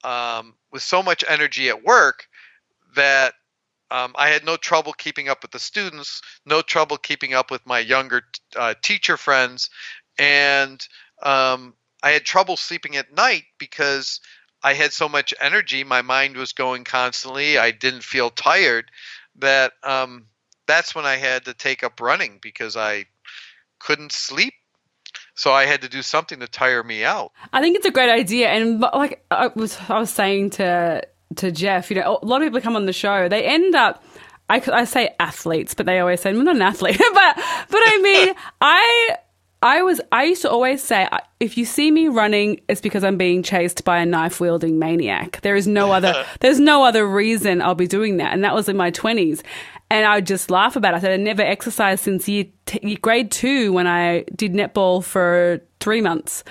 um, with so much energy at work that um, I had no trouble keeping up with the students, no trouble keeping up with my younger uh, teacher friends, and um, I had trouble sleeping at night because I had so much energy. My mind was going constantly. I didn't feel tired. That um, that's when I had to take up running because I couldn't sleep so I had to do something to tire me out. I think it's a great idea, and like I was, I was saying to to Jeff, you know, a lot of people come on the show, they end up. I, I say athletes, but they always say I'm not an athlete. *laughs* but but I mean, *laughs* I I was I used to always say if you see me running, it's because I'm being chased by a knife wielding maniac. There is no other *laughs* there's no other reason I'll be doing that, and that was in my twenties. And I would just laugh about it. I said I never exercised since year t- grade two when I did netball for three months,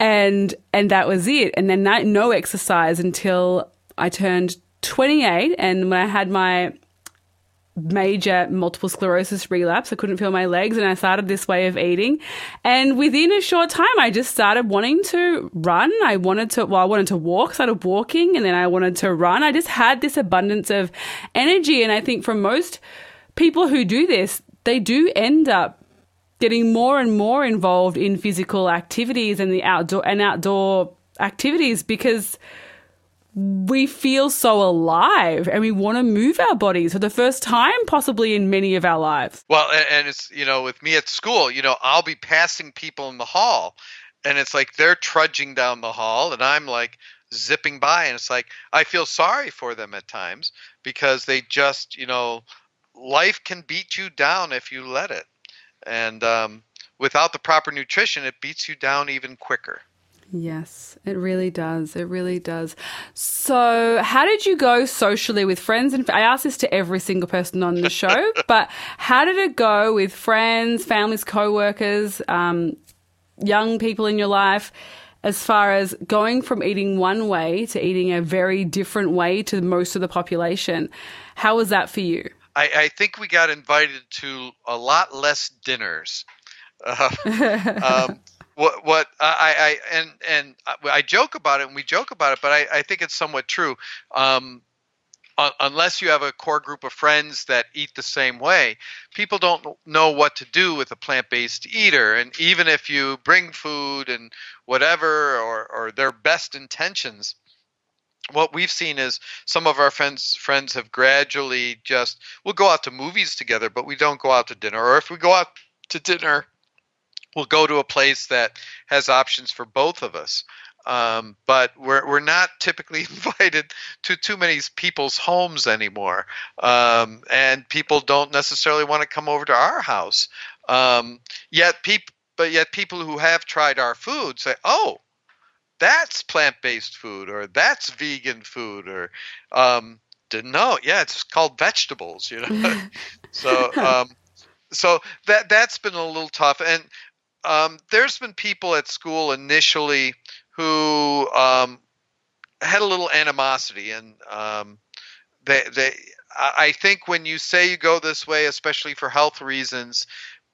and and that was it. And then no exercise until I turned 28, and when I had my major multiple sclerosis relapse. I couldn't feel my legs and I started this way of eating. And within a short time, I just started wanting to run. I wanted to, well, I wanted to walk, started walking, and then I wanted to run. I just had this abundance of energy. And I think for most people who do this, they do end up getting more and more involved in physical activities and the outdoor and outdoor activities because we feel so alive and we want to move our bodies for the first time possibly in many of our lives. Well, and it's, you know, with me at school, you know, I'll be passing people in the hall and it's like they're trudging down the hall and I'm like zipping by and it's like I feel sorry for them at times because they just, you know, life can beat you down if you let it. And um, without the proper nutrition, it beats you down even quicker. Yes, it really does. It really does. So, how did you go socially with friends? And I ask this to every single person on the show, *laughs* but how did it go with friends, families, co-workers, um, young people in your life? As far as going from eating one way to eating a very different way to most of the population, how was that for you? I, I think we got invited to a lot less dinners. Uh, *laughs* um, what what I, I and and I joke about it and we joke about it, but I, I think it's somewhat true. Um, unless you have a core group of friends that eat the same way, people don't know what to do with a plant-based eater. And even if you bring food and whatever, or or their best intentions, what we've seen is some of our friends friends have gradually just we'll go out to movies together, but we don't go out to dinner. Or if we go out to dinner, we'll go to a place that has options for both of us. Um, but we're we're not typically *laughs* invited to too many people's homes anymore, um, and people don't necessarily want to come over to our house. Um, yet people, but yet people who have tried our food say, "Oh, that's plant-based food," or "That's vegan food," or um, "Didn't know." Yeah, it's called vegetables. You know, *laughs* so *laughs* um, so that that's been a little tough, and um, there's been people at school initially who um, had a little animosity, and um, they they. I think when you say you go this way, especially for health reasons,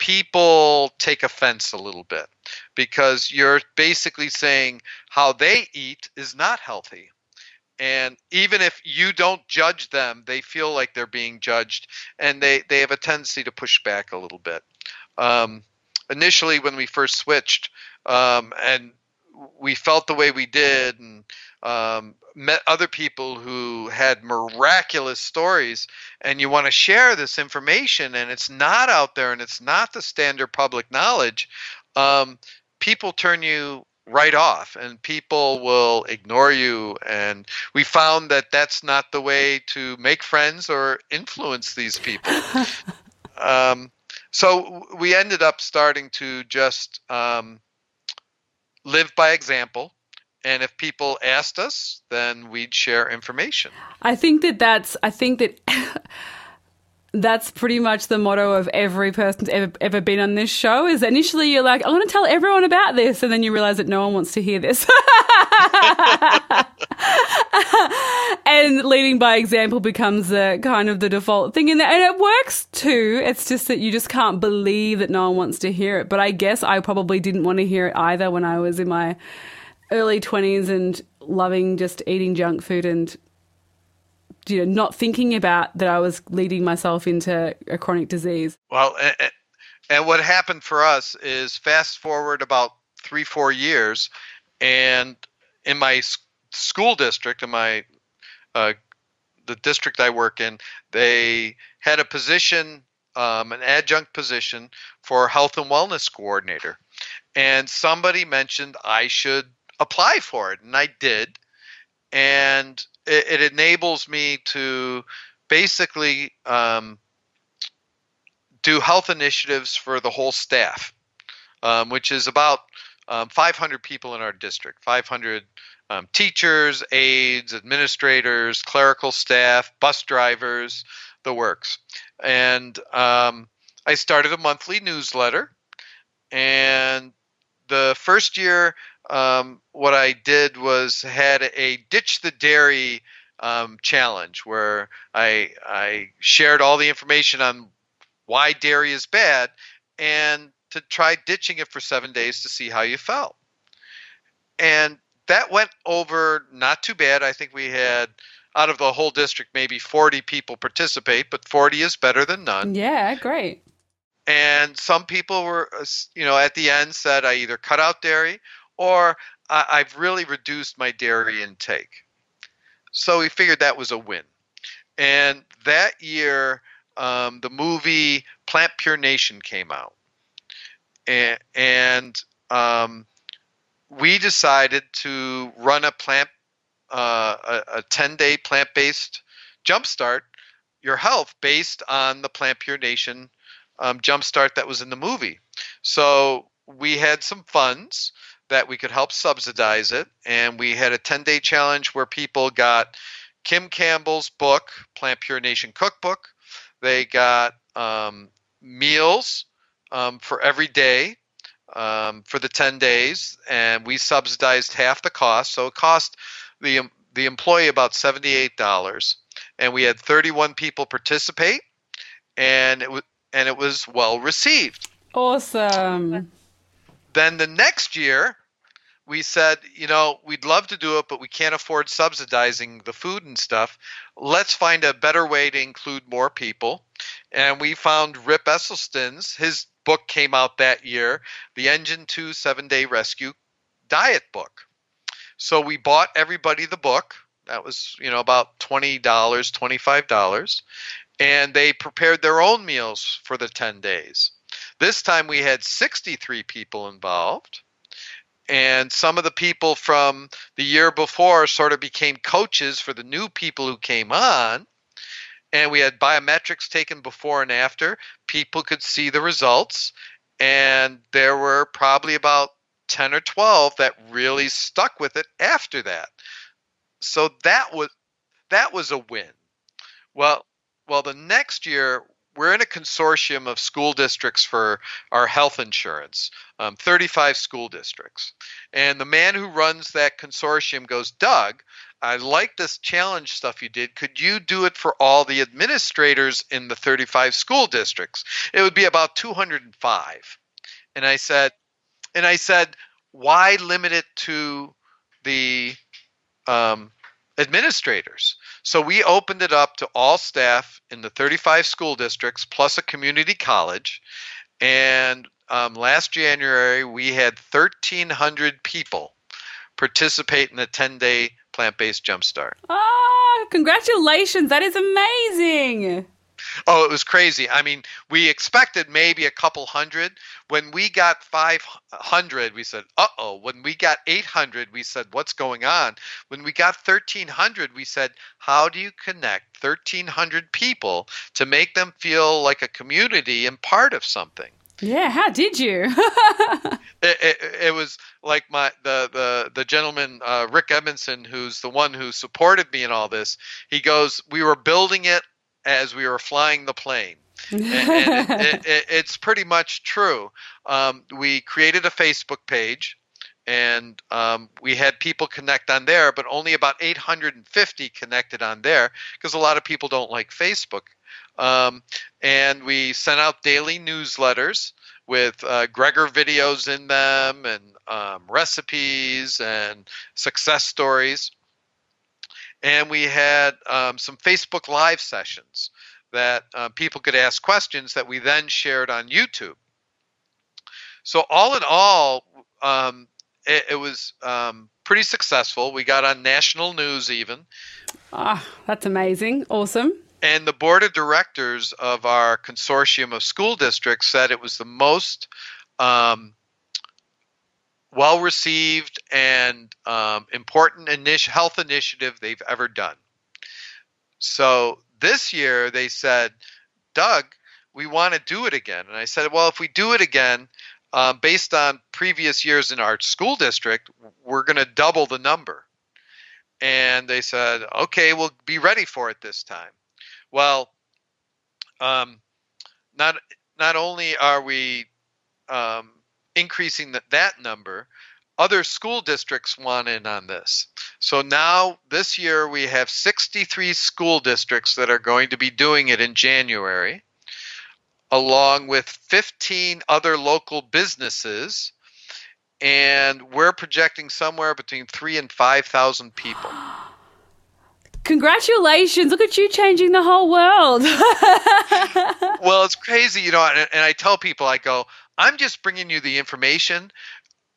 people take offense a little bit because you're basically saying how they eat is not healthy. And even if you don't judge them, they feel like they're being judged and they, they have a tendency to push back a little bit. Um, initially, when we first switched, um, and we felt the way we did and um, met other people who had miraculous stories and you want to share this information and it's not out there and it's not the standard public knowledge um, people turn you right off and people will ignore you and we found that that's not the way to make friends or influence these people. *laughs* Um, so we ended up starting to just um, live by example. And if people asked us then we'd share information. I think that that's i think that *laughs* that's pretty much the motto of every person ever ever been on this show is initially you're like, I want to tell everyone about this, and then you realize that no one wants to hear this. *laughs* and leading by example becomes the kind of the default thing, and, and it works too. It's just that you just can't believe that no one wants to hear it. But I guess I probably didn't want to hear it either when I was in my early twenties and loving just eating junk food and you know, not thinking about that I was leading myself into a chronic disease. Well, and, and what happened for us is fast forward about three, four years, and in my school district, in my uh, the district I work in, they had a position, um, an adjunct position for health and wellness coordinator, and somebody mentioned I should apply for it, and I did, and it, it enables me to basically um, do health initiatives for the whole staff, um, which is about um, 500 people in our district 500 um, teachers, aides, administrators, clerical staff, bus drivers, the works. And um, I started a monthly newsletter. And the first year, um, what I did was had a ditch the dairy um, challenge where I I shared all the information on why dairy is bad and to try ditching it for seven days to see how you felt. And that went over not too bad. I think we had out of the whole district maybe 40 people participate, but 40 is better than none. Yeah, great. And some people were, uh, you know, at the end said I either cut out dairy or I've really reduced my dairy intake. So we figured that was a win. And that year, um, the movie PlantPure Nation came out. And, and um, we decided to run a plant, uh, a 10 day plant based jumpstart your health based on the PlantPure Nation um, jumpstart that was in the movie. So we had some funds that we could help subsidize it. And we had a 10 day challenge where people got Kim Campbell's book, PlantPure Nation Cookbook. They got um, meals um, for every day um, for the 10 days, and we subsidized half the cost. So it cost the, the employee about $78. And we had 31 people participate, and it, was, and it was well received. Awesome. Then the next year, we said, you know, we'd love to do it, but we can't afford subsidizing the food and stuff. Let's find a better way to include more people. And we found Rip Esselstyn's, his book came out that year, the Engine 2 Seven Day Rescue Diet Book. So we bought everybody the book. That was, you know, about $20, $25. And they prepared their own meals for the 10 days. This time we had 63 people involved. And some of the people from the year before sort of became coaches for the new people who came on. And we had biometrics taken before and after. People could see the results. And there were probably about 10 or 12 that really stuck with it after that. So that was that was a win. Well, well the next year we're in a consortium of school districts for our health insurance, um, 35 school districts. And the man who runs that consortium goes, Doug, I like this challenge stuff you did. Could you do it for all the administrators in the 35 school districts? It would be about 205. And I said, and I said, why limit it to the um, administrators? So we opened it up to all staff in the 35 school districts plus a community college. And um, last January, we had 1,300 people participate in a 10 day plant based jumpstart. Oh, congratulations. That is amazing. Oh, it was crazy. I mean, we expected maybe a couple hundred. When we got 500, we said, uh oh. When we got 800, we said, what's going on? When we got 1,300, we said, how do you connect 1,300 people to make them feel like a community and part of something? Yeah, how did you? *laughs* it, it, it, was like my the the the gentleman uh, Rick Edmondson, who's the one who supported me in all this. He goes, "We were building it as we were flying the plane. *laughs* and, and it, it, it's pretty much true. Um, we created a Facebook page and um, we had people connect on there, but only about 850 connected on there because a lot of people don't like Facebook. Um, and we sent out daily newsletters with uh, Greger videos in them and um, recipes and success stories and we had um, some Facebook Live sessions that uh, people could ask questions that we then shared on YouTube. So all in all, um, it, it, was um, pretty successful. We got on national news even. Ah, that's amazing! Awesome. And the board of directors of our consortium of school districts said it was the most um, well received and um, important initi- health initiative they've ever done. So this year they said, Doug, we want to do it again. And I said, well, if we do it again, um, based on previous years in our school district, we're going to double the number. And they said, okay, we'll be ready for it this time. Well, um, not not only are we um, increasing that, that number, other school districts want in on this. So now this year we have 63 school districts that are going to be doing it in January, along with 15 other local businesses. And we're projecting somewhere between three and 5,000 people. Congratulations. Look at you changing the whole world. *laughs* well, it's crazy, you know, and, and I tell people, I go, I'm just bringing you the information.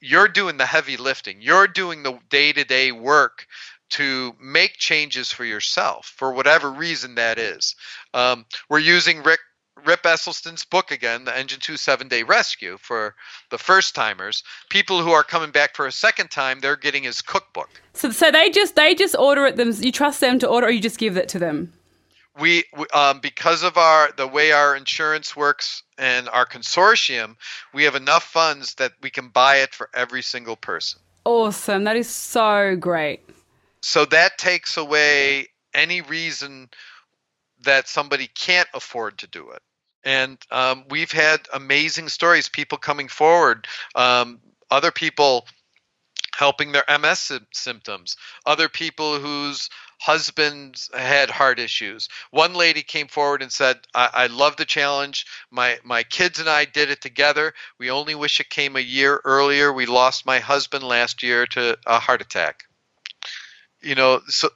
You're doing the heavy lifting. You're doing the day to day work to make changes for yourself for whatever reason that is. Um, we're using Rick Rip Esselstyn's book again, the Engine 2 Seven Day Rescue for the first timers. People who are coming back for a second time, they're getting his cookbook. So, so they just they just order it them. You trust them to order, or you just give it to them we um, because of our the way our insurance works and our consortium we have enough funds that we can buy it for every single person. Awesome. That is so great. So that takes away any reason that somebody can't afford to do it. And um, we've had amazing stories people coming forward um, other people helping their ms symptoms other people whose husbands had heart issues. One lady came forward and said, I, I love the challenge. My my kids and I did it together. We only wish it came a year earlier. We lost my husband last year to a heart attack. You know, so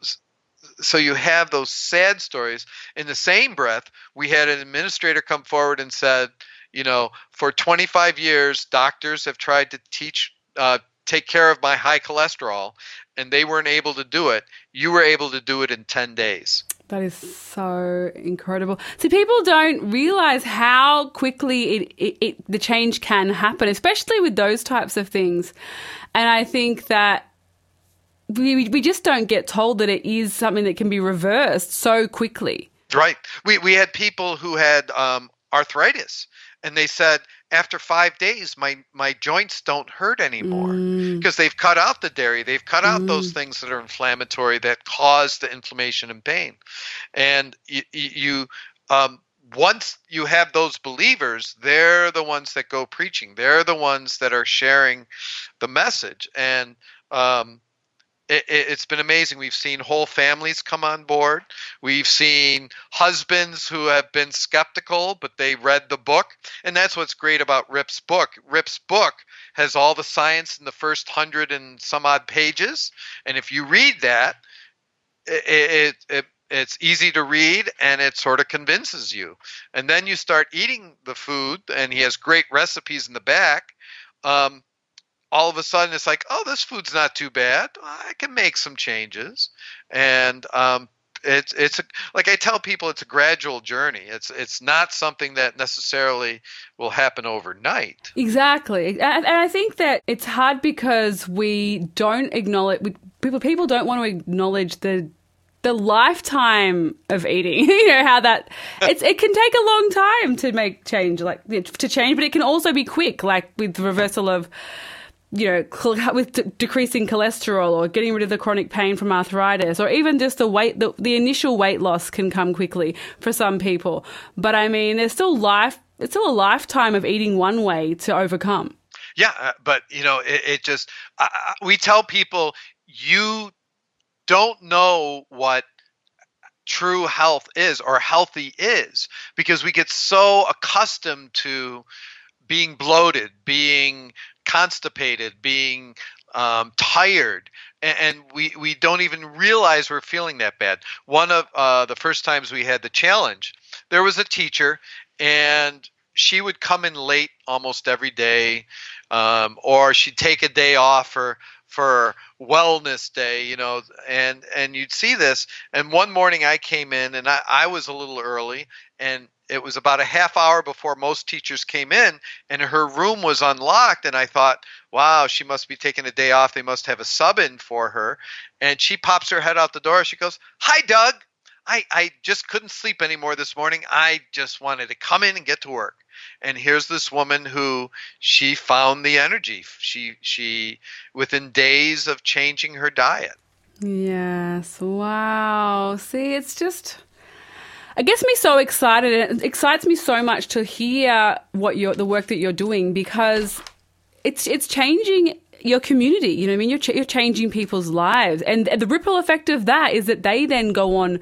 so you have those sad stories. In the same breath, we had an administrator come forward and said, you know, for 25 years, doctors have tried to teach, uh, take care of my high cholesterol, and they weren't able to do it, you were able to do it in 10 days. That is so incredible. See, people don't realize how quickly it, it, it, the change can happen, especially with those types of things. And I think that we, we just don't get told that it is something that can be reversed so quickly. Right. We, we had people who had um, arthritis, and they said, after five days, my, my joints don't hurt anymore because mm. they've cut out the dairy. They've cut out mm. those things that are inflammatory that cause the inflammation and pain. And you, you um, once you have those believers, they're the ones that go preaching. They're the ones that are sharing the message. And um, it, has been amazing. We've seen whole families come on board. We've seen husbands who have been skeptical, but they read the book. And that's what's great about Rip's book. Rip's book has all the science in the first hundred and some odd pages. And if you read that, it, it, it it's easy to read and it sort of convinces you. And then you start eating the food, and he has great recipes in the back. Um, all of a sudden it's like, oh, this food's not too bad. I can make some changes, and um, it's it's a, like I tell people, it's a gradual journey. It's it's not something that necessarily will happen overnight. Exactly, and, and I think that it's hard because we don't acknowledge people. People don't want to acknowledge the the lifetime of eating. *laughs* you know how that it's it can take a long time to make change, like to change, but it can also be quick, like with the reversal of you know, *laughs* with decreasing cholesterol or getting rid of the chronic pain from arthritis, or even just the weight, the, the initial weight loss can come quickly for some people. But I mean, there's still life, it's still a lifetime of eating one way to overcome. Yeah, uh, but you know, it, it just, uh, we tell people you don't know what true health is or healthy is because we get so accustomed to being bloated, being constipated, being um, tired, and, and, we, we don't even realize we're feeling that bad. One of uh, the first times we had the challenge, there was a teacher, and she would come in late almost every day, um, or she'd take a day off for for wellness day, you know, and and you'd see this. And one morning I came in, and I, I was a little early, and it was about a half hour before most teachers came in and her room was unlocked and i thought wow she must be taking a day off they must have a sub in for her and she pops her head out the door she goes hi doug I, I just couldn't sleep anymore this morning. I just wanted to come in and get to work. And here's this woman who she found the energy. She she within days of changing her diet. Yes. Wow. See, it's just it gets me so excited. It excites me so much to hear what you're, the work that you're doing because it's it's changing your community. You know, I mean, you're ch- you're changing people's lives, and the ripple effect of that is that they then go on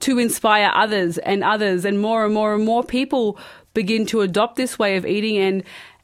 to inspire others and others, and more and more and more people begin to adopt this way of eating and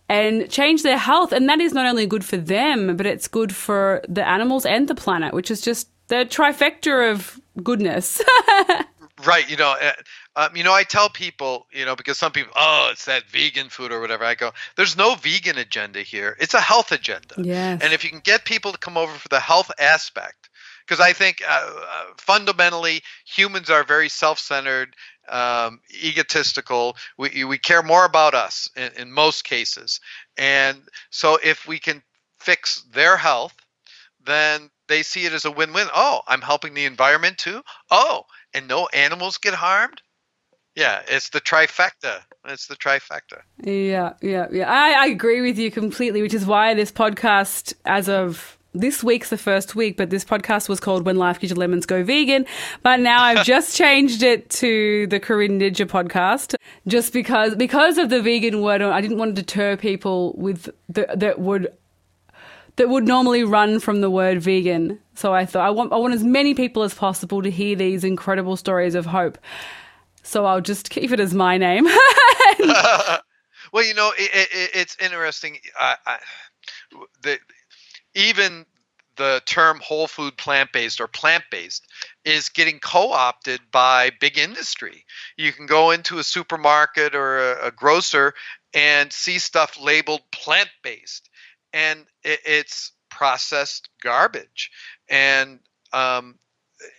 and change their health. And that is not only good for them, but it's good for the animals and the planet, which is just the trifecta of goodness. *laughs* Right. You know, uh, um, you know, I tell people, you know, because some people, oh, it's that vegan food or whatever. I go, there's no vegan agenda here. It's a health agenda. Yes. And if you can get people to come over for the health aspect, because I think uh, uh, fundamentally humans are very self-centered, um, egotistical. We we care more about us in, in most cases, and so if we can fix their health, then they see it as a win-win. Oh, I'm helping the environment too. Oh, and no animals get harmed. Yeah, it's the trifecta. It's the trifecta. Yeah, yeah, yeah. I, I agree with you completely, which is why this podcast, as of this week's the first week, but this podcast was called When Life Gives You Lemons Go Vegan. But now I've *laughs* just changed it to the Corinne Nijjer podcast just because because of the vegan word. I didn't want to deter people with the, that would that would normally run from the word vegan. So I thought I want I want as many people as possible to hear these incredible stories of hope. So I'll just keep it as my name. *laughs* *laughs* well, you know, it, it, it's interesting. I, I, the, even the term whole food plant based or plant based is getting co opted by big industry. You can go into a supermarket or a, a grocer and see stuff labeled plant based and it, it's processed garbage and um,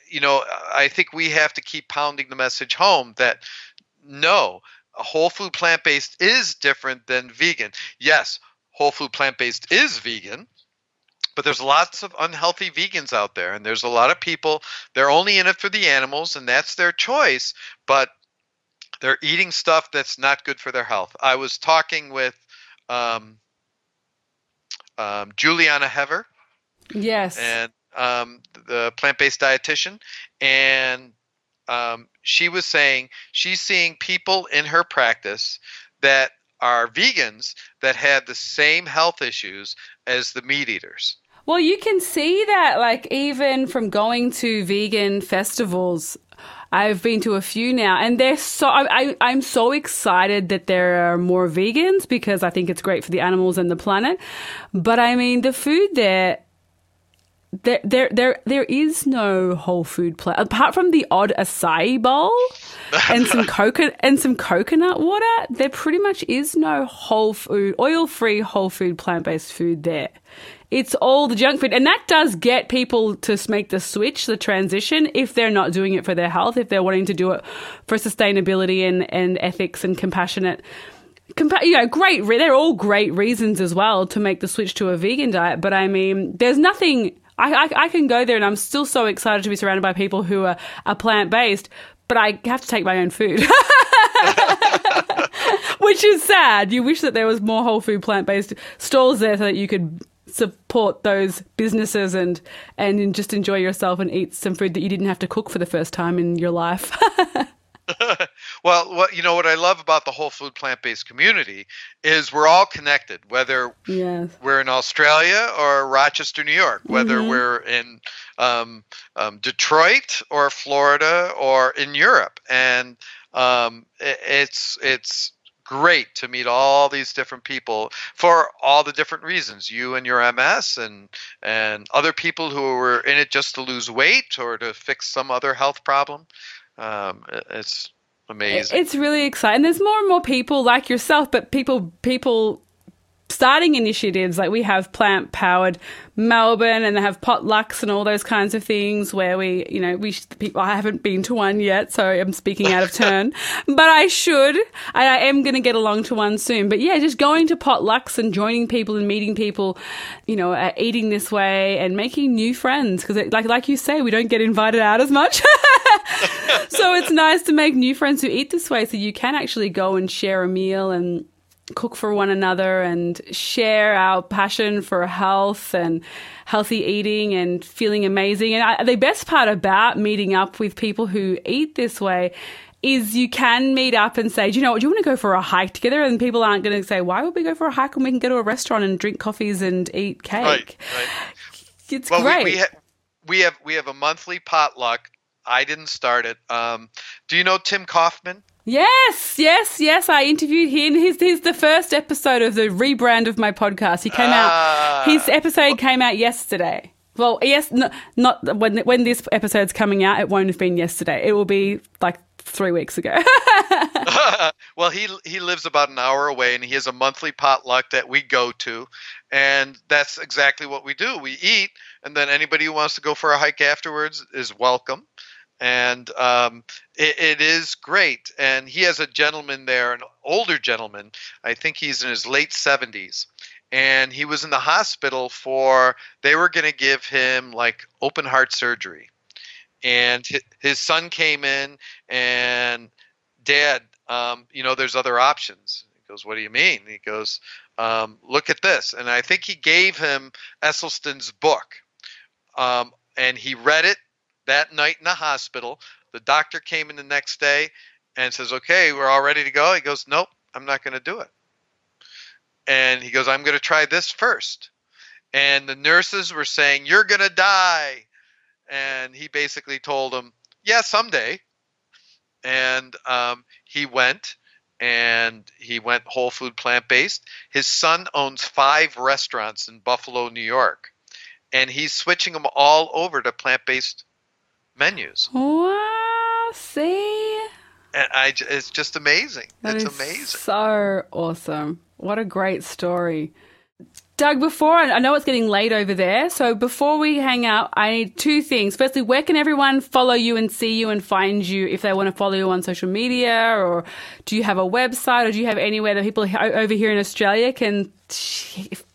you know, I think we have to keep pounding the message home that no, whole food plant based is different than vegan. Yes, whole food plant based is vegan, but there's lots of unhealthy vegans out there, and there's a lot of people they're only in it for the animals, and that's their choice. But they're eating stuff that's not good for their health. I was talking with um, um, Julieanna Hever. Yes. And um, the plant-based dietitian, and um, she was saying she's seeing people in her practice that are vegans that had the same health issues as the meat eaters. Well, you can see that, like, even from going to vegan festivals. I've been to a few now, and they're so. I, am so excited that there are more vegans because I think it's great for the animals and the planet. But I mean, the food there there, there, there, there is no whole food plant apart from the odd acai bowl and some *laughs* coconut and some coconut water. There pretty much is no whole food, oil-free, whole food, plant-based food there. It's all the junk food, and that does get people to make the switch, the transition, if they're not doing it for their health, if they're wanting to do it for sustainability and, and ethics and compassionate compa- you know, great. Re- they're all great reasons as well to make the switch to a vegan diet. But I mean, there's nothing I, I, I can go there and I'm still so excited to be surrounded by people who are, are plant based, but I have to take my own food. *laughs* *laughs* Which is sad. You wish that there was more whole food plant based stalls there so that you could support those businesses and and just enjoy yourself and eat some food that you didn't have to cook for the first time in your life. *laughs* *laughs* well, what you know what I love about the whole food plant based community is we're all connected, whether yes. we're in Australia or Rochester, New York, whether mm-hmm. we're in um, um, Detroit or Florida or in Europe, and um, it, it's it's great to meet all these different people for all the different reasons you and your ms and and other people who were in it just to lose weight or to fix some other health problem um, it's amazing. It's really exciting. There's more and more people like yourself, but people people starting initiatives like we have plant powered Melbourne and they have potlucks and all those kinds of things where we you know we people I haven't been to one yet so I'm speaking out of turn. *laughs* But I should I, I am going to get along to one soon. But yeah just going to potlucks and joining people and meeting people you know uh, eating this way and making new friends. Because like like you say we don't get invited out as much. *laughs* So it's nice to make new friends who eat this way so you can actually go and share a meal and cook for one another and share our passion for health and healthy eating and feeling amazing. And I, the best part about meeting up with people who eat this way is you can meet up and say, do you know what, do you want to go for a hike together? And people aren't going to say, why would we go for a hike when we can go to a restaurant and drink coffees and eat cake? Right, right. It's well, great. We, we, ha- we, have we have a monthly potluck. I didn't start it. Um, do you know Tim Kaufman? Yes, yes, yes. I interviewed him. He's, he's the first episode of the rebrand of my podcast. He came out. Ah. His episode came out yesterday. Well, yes, no, not when when this episode's coming out. It won't have been yesterday. It will be like three weeks ago. *laughs* *laughs* well, he he lives about an hour away, and he has a monthly potluck that we go to, and that's exactly what we do. We eat, and then anybody who wants to go for a hike afterwards is welcome and um, it, it is great. And he has a gentleman there, an older gentleman. I think he's in his late seventies, and he was in the hospital for. They were going to give him like open heart surgery, and his son came in and, Dad, um, you know, there's other options. He goes, What do you mean? He goes, um, Look at this, and I think he gave him Esselstyn's book. Um, and he read it that night in the hospital. The doctor came in the next day and says, "Okay, we're all ready to go." He goes, "Nope, I'm not going to do it." And he goes, "I'm going to try this first. And the nurses were saying, "You're going to die." And he basically told them, "Yeah, someday." And um, he went and he went whole food plant based. His son owns five restaurants in Buffalo, New York, and he's switching them all over to plant based menus. Wow, see? And I, it's just amazing. That it's is amazing. So awesome. What a great story. Doug, before I know it's getting late over there, so before we hang out, I need two things. Firstly, where can everyone follow you and see you and find you if they want to follow you on social media, or do you have a website, or do you have anywhere that people over here in Australia can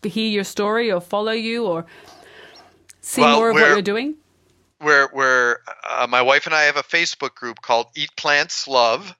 hear your story or follow you or see well, more of what you're doing? Where, where uh, my wife and I have a Facebook group called Eat Plants Love.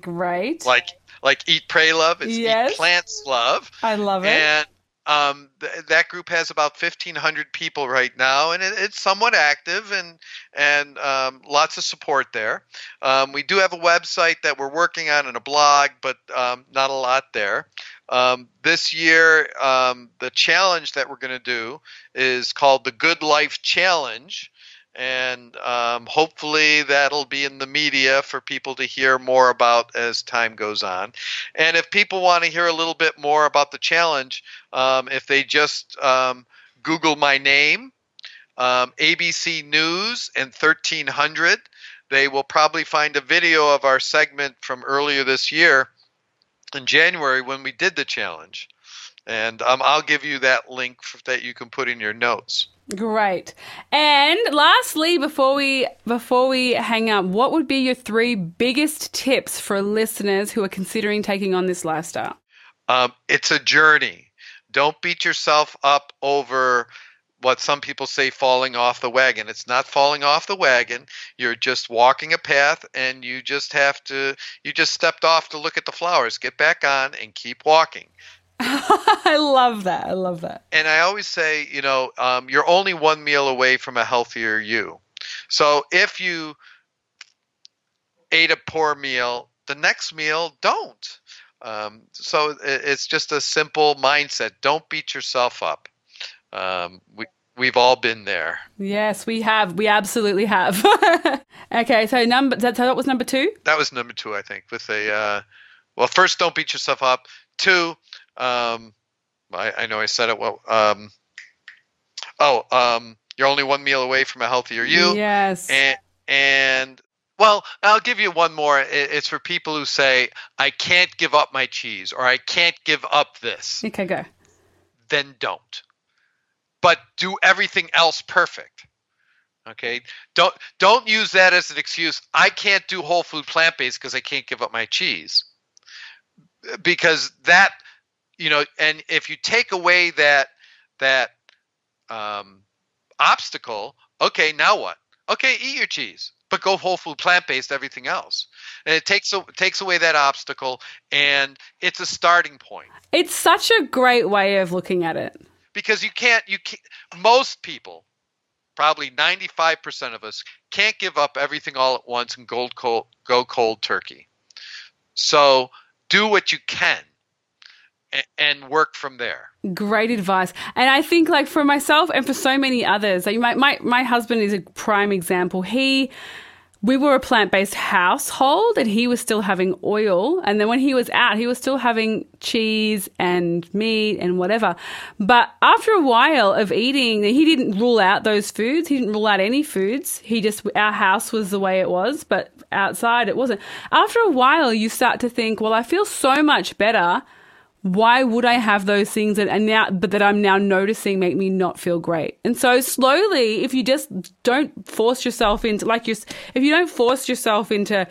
Great. Like like Eat Pray Love. It's yes. Eat Plants Love. I love it. And um, th- that group has about 1,500 people right now, and it, it's somewhat active and and um, lots of support there. Um, we do have a website that we're working on and a blog, but um, not a lot there. Um, this year, um, the challenge that we're going to do is called the Good Life Challenge and um, hopefully that'll be in the media for people to hear more about as time goes on. And if people want to hear a little bit more about the challenge, um, if they just um, Google my name, um, ABC News, and 1300, they will probably find a video of our segment from earlier this year in January when we did the challenge. And um, I'll give you that link that you can put in your notes. Great. And lastly, before we before we hang up, what would be your three biggest tips for listeners who are considering taking on this lifestyle? Um, it's a journey. Don't beat yourself up over what some people say falling off the wagon. It's not falling off the wagon. You're just walking a path and you just have to you just stepped off to look at the flowers. Get back on and keep walking. *laughs* I love that. I love that. And I always say, you know, um, you're only one meal away from a healthier you. So if you ate a poor meal, the next meal don't. Um, so it's just a simple mindset. Don't beat yourself up. Um, we we've all been there. Yes, we have. We absolutely have. *laughs* okay, so number that, that was number two. That was number two, I think. With a uh, well, first, don't beat yourself up. Two, um, I, I, know I said it well. Um, oh, um, you're only one meal away from a healthier you. Yes. And, and well, I'll give you one more. It's for people who say, I can't give up my cheese or I can't give up this. Okay, go. Then don't. But do everything else perfect. Okay? Don't don't use that as an excuse. I can't do whole food plant based because I can't give up my cheese. Because that you know, and if you take away that that um, obstacle, okay, now what? Okay, eat your cheese, but go whole food, plant based, everything else. And it takes takes away that obstacle, and it's a starting point. It's such a great way of looking at it because you can't you can't, most people probably 95% of us can't give up everything all at once and go cold, go cold turkey so do what you can and work from there. Great advice. And I think like for myself and for so many others, like my, my, my husband is a prime example. He, we were a plant based household and he was still having oil. And then when he was out, he was still having cheese and meat and whatever. But after a while of eating, he didn't rule out those foods. He didn't rule out any foods. He just, our house was the way it was, but outside it wasn't. After a while, you start to think, well, I feel so much better why would I have those things that are now, but that I'm now noticing make me not feel great? And so slowly, if you just don't force yourself into, like you, if you don't force yourself into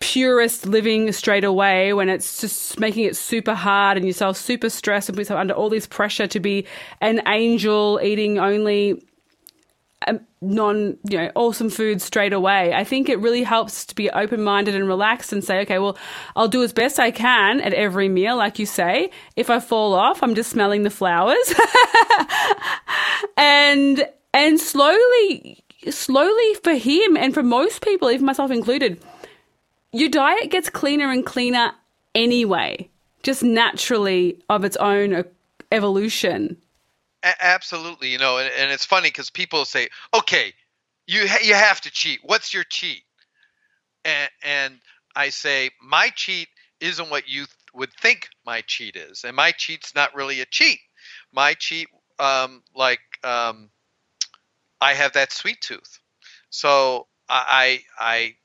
purist living straight away when it's just making it super hard and yourself super stressed and put yourself under all this pressure to be an angel eating only Um, non, you know, awesome food straight away. I think it really helps to be open minded and relaxed and say, okay, well, I'll do as best I can at every meal, like you say. If I fall off, I'm just smelling the flowers. *laughs* and, and slowly, slowly for him and for most people, even myself included, your diet gets cleaner and cleaner anyway, just naturally of its own evolution. A- absolutely, you know, and, and it's funny because people say, "Okay, you ha- you have to cheat. What's your cheat?" And, and I say, "My cheat isn't what you th- would think my cheat is, and my cheat's not really a cheat. My cheat, um, like, um, I have that sweet tooth, so I I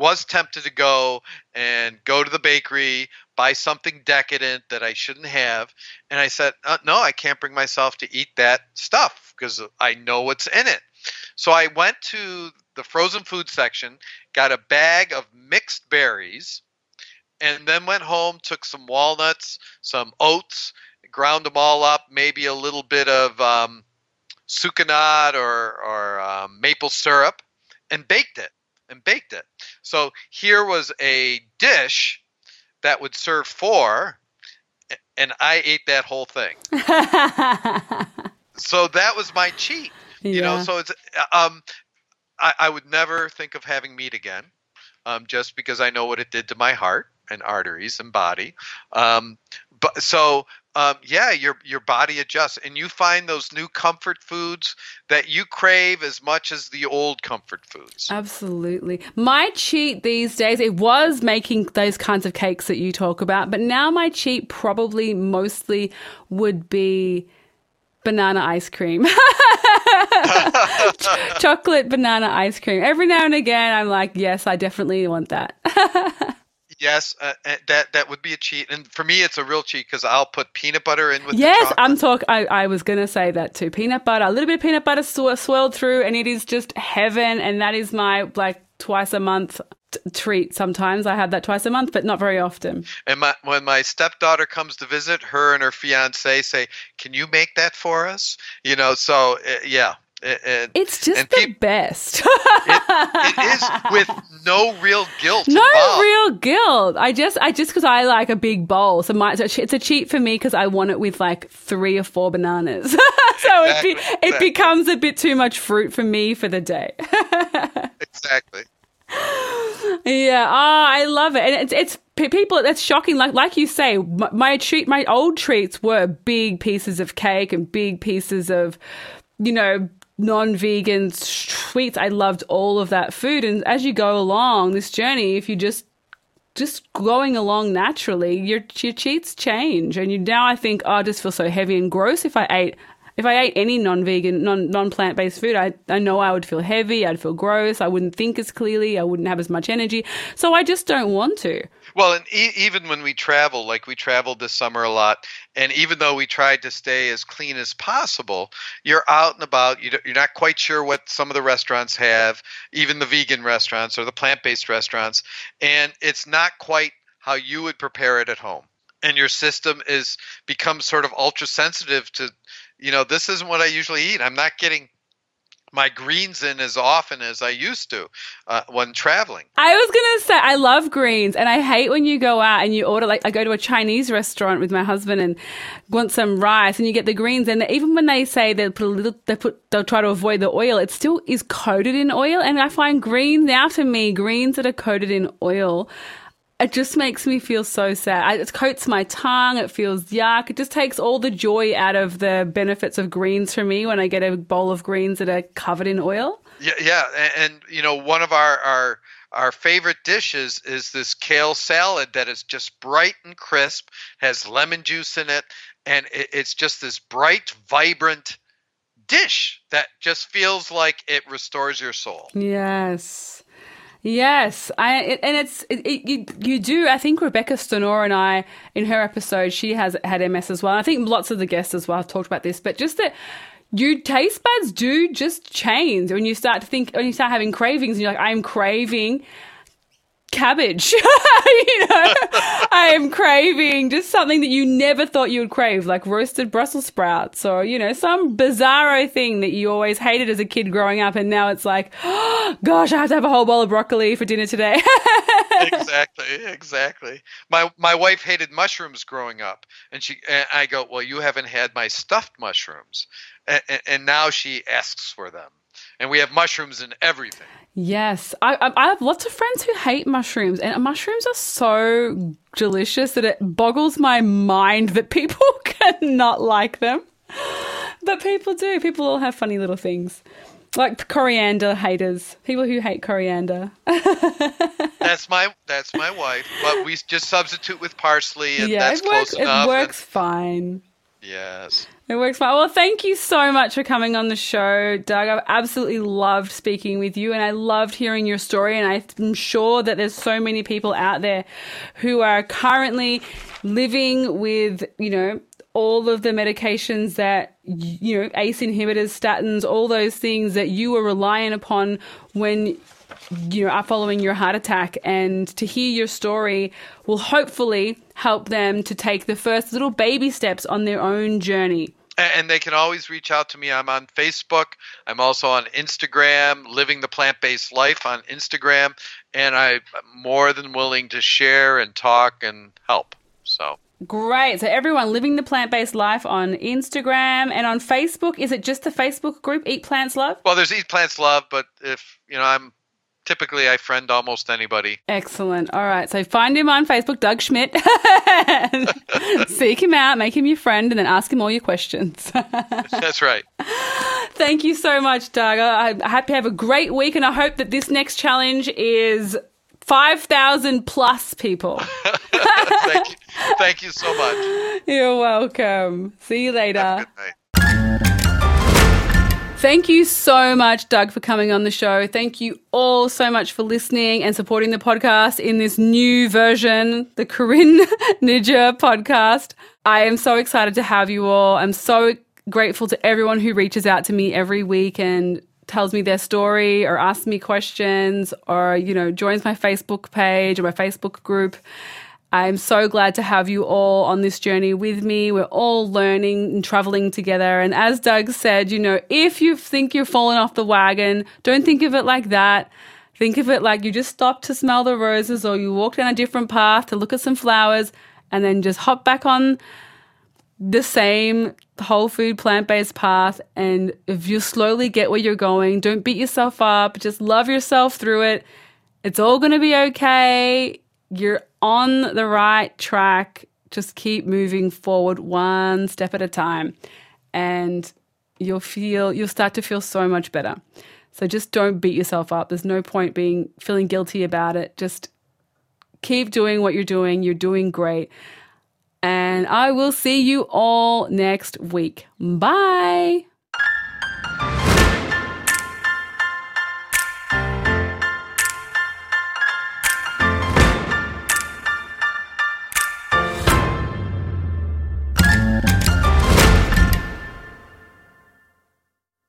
was tempted to go and go to the bakery, buy something decadent that I shouldn't have, and I said, uh, "No, I can't bring myself to eat that stuff because I know what's in it." So I went to the frozen food section, got a bag of mixed berries, and then went home, took some walnuts, some oats, ground them all up, maybe a little bit of um, sucanat or, or um, maple syrup, and baked it. And baked it. So here was a dish that would serve four, and I ate that whole thing. *laughs* so that was my cheat. You Yeah. know, so it's um, I, I would never think of having meat again, um, just because I know what it did to my heart and arteries and body. Um, but so um, yeah, your your body adjusts, and you find those new comfort foods that you crave as much as the old comfort foods. Absolutely. My cheat these days, it was making those kinds of cakes that you talk about, but now my cheat probably mostly would be banana ice cream. *laughs* *laughs* Chocolate banana ice cream. Every now and again, I'm like, yes, I definitely want that. *laughs* Yes, uh, uh, that that would be a cheat, and for me, it's a real cheat because I'll put peanut butter in with yes. I'm talk. I, I was gonna say that too. Peanut butter, a little bit of peanut butter sw- swirled through, and it is just heaven. And that is my like twice a month t- treat. Sometimes I have that twice a month, but not very often. And my, when my stepdaughter comes to visit, her and her fiance say, "Can you make that for us?" You know, so uh, yeah, it, it, It's just And the peop- best. *laughs* it is with no real guilt. no involved. real guilt. I just, I just because I like a big bowl, so my, so it's a cheat for me because I want it with like three or four bananas. *laughs* so it, be, Exactly, it becomes a bit too much fruit for me for the day. *laughs* exactly. Yeah, oh, I love it, and it's it's people. That's shocking. Like like you say, my, my treat, my old treats were big pieces of cake and big pieces of, you know, non-vegan sweets. I loved all of that food, and as you go along this journey, if you just just going along naturally, your your cheats change, and you now I think oh, I just feel so heavy and gross if I ate. If I ate any non-vegan, non non plant based food, I I know I would feel heavy. I'd feel gross. I wouldn't think as clearly. I wouldn't have as much energy. So I just don't want to. Well, and e- even when we travel, like we traveled this summer a lot, and even though we tried to stay as clean as possible, you're out and about. You you're not quite sure what some of the restaurants have, even the vegan restaurants or the plant-based restaurants, and it's not quite how you would prepare it at home. And your system is becomes sort of ultra sensitive to, you know, this isn't what I usually eat. I'm not getting my greens in as often as I used to uh, when traveling. I was gonna say I love greens, and I hate when you go out and you order like I go to a Chinese restaurant with my husband and want some rice, and you get the greens, and even when they say they put a little, they put they'll try to avoid the oil, it still is coated in oil, and I find greens now for me greens that are coated in oil. It just makes me feel so sad. I, it coats my tongue. It feels yuck. It just takes all the joy out of the benefits of greens for me when I get a bowl of greens that are covered in oil. Yeah, yeah, and, and you know, one of our our our favorite dishes is this kale salad that is just bright and crisp, has lemon juice in it, and it, it's just this bright, vibrant dish that just feels like it restores your soul. Yes. Yes, I and it's it, it, you you do. I think Rebecca Stonor and I in her episode she has had MS as well. I think lots of the guests as well have talked about this, but just that your taste buds do just change when you start to think when you start having cravings and you're like I'm craving cabbage. *laughs* you know, I am craving just something that you never thought you would crave, like roasted Brussels sprouts or, you know, some bizarro thing that you always hated as a kid growing up. And now it's like, oh, *gasps* gosh, I have to have a whole bowl of broccoli for dinner today. *laughs* exactly, exactly. My my wife hated mushrooms growing up, and she and I go, well, you haven't had my stuffed mushrooms, and, and now she asks for them, and we have mushrooms in everything. Yes. I, I, I have lots of friends who hate mushrooms, and mushrooms are so delicious that it boggles my mind that people *laughs* cannot like them. But people do. People all have funny little things. Like coriander haters, people who hate coriander. *laughs* That's my that's my wife, but we just substitute with parsley, and yeah, that's it works. close It enough. works fine. Yes. It works fine. Well, thank you so much for coming on the show, Doug. I've absolutely loved speaking with you and I loved hearing your story. And I'm sure that there's so many people out there who are currently living with, you know, all of the medications that, you know, ACE inhibitors, statins, all those things that you were relying upon when you know, are following your heart attack and to hear your story will hopefully help them to take the first little baby steps on their own journey. And they can always reach out to me. I'm on Facebook. I'm also on Instagram, Living the Plant Based Life on Instagram. And I'm more than willing to share and talk and help. So. Great. So everyone living the plant-based life on Instagram and on Facebook. Is it just the Facebook group Eat Plants Love? Well, there's Eat Plants Love, but if you know, I'm typically I friend almost anybody. Excellent. All right. So find him on Facebook, Doug Schmidt. *laughs* Seek him out, make him your friend, and then ask him all your questions. *laughs* That's right. Thank you so much, Doug. I hope you have a great week, and I hope that this next challenge is 5,000 plus people. *laughs* Thank you. Thank you so much. You're welcome. See you later. Thank you so much, Doug, for coming on the show. Thank you all so much for listening and supporting the podcast in this new version, the Corinne *laughs* Nijjer podcast. I am so excited to have you all. I'm so grateful to everyone who reaches out to me every week and tells me their story or asks me questions or, you know, joins my Facebook page or my Facebook group. I'm so glad to have you all on this journey with me. We're all learning and traveling together. And as Doug said, you know, if you think you're falling off the wagon, don't think of it like that. Think of it like you just stopped to smell the roses or you walked down a different path to look at some flowers and then just hop back on the same whole food plant based path. And if you slowly get where you're going, don't beat yourself up, just love yourself through it. It's all going to be okay. You're on the right track. Just keep moving forward one step at a time. And you'll feel, you'll start to feel so much better. So just don't beat yourself up. There's no point being feeling guilty about it. Just keep doing what you're doing. You're doing great. And I will see you all next week. Bye.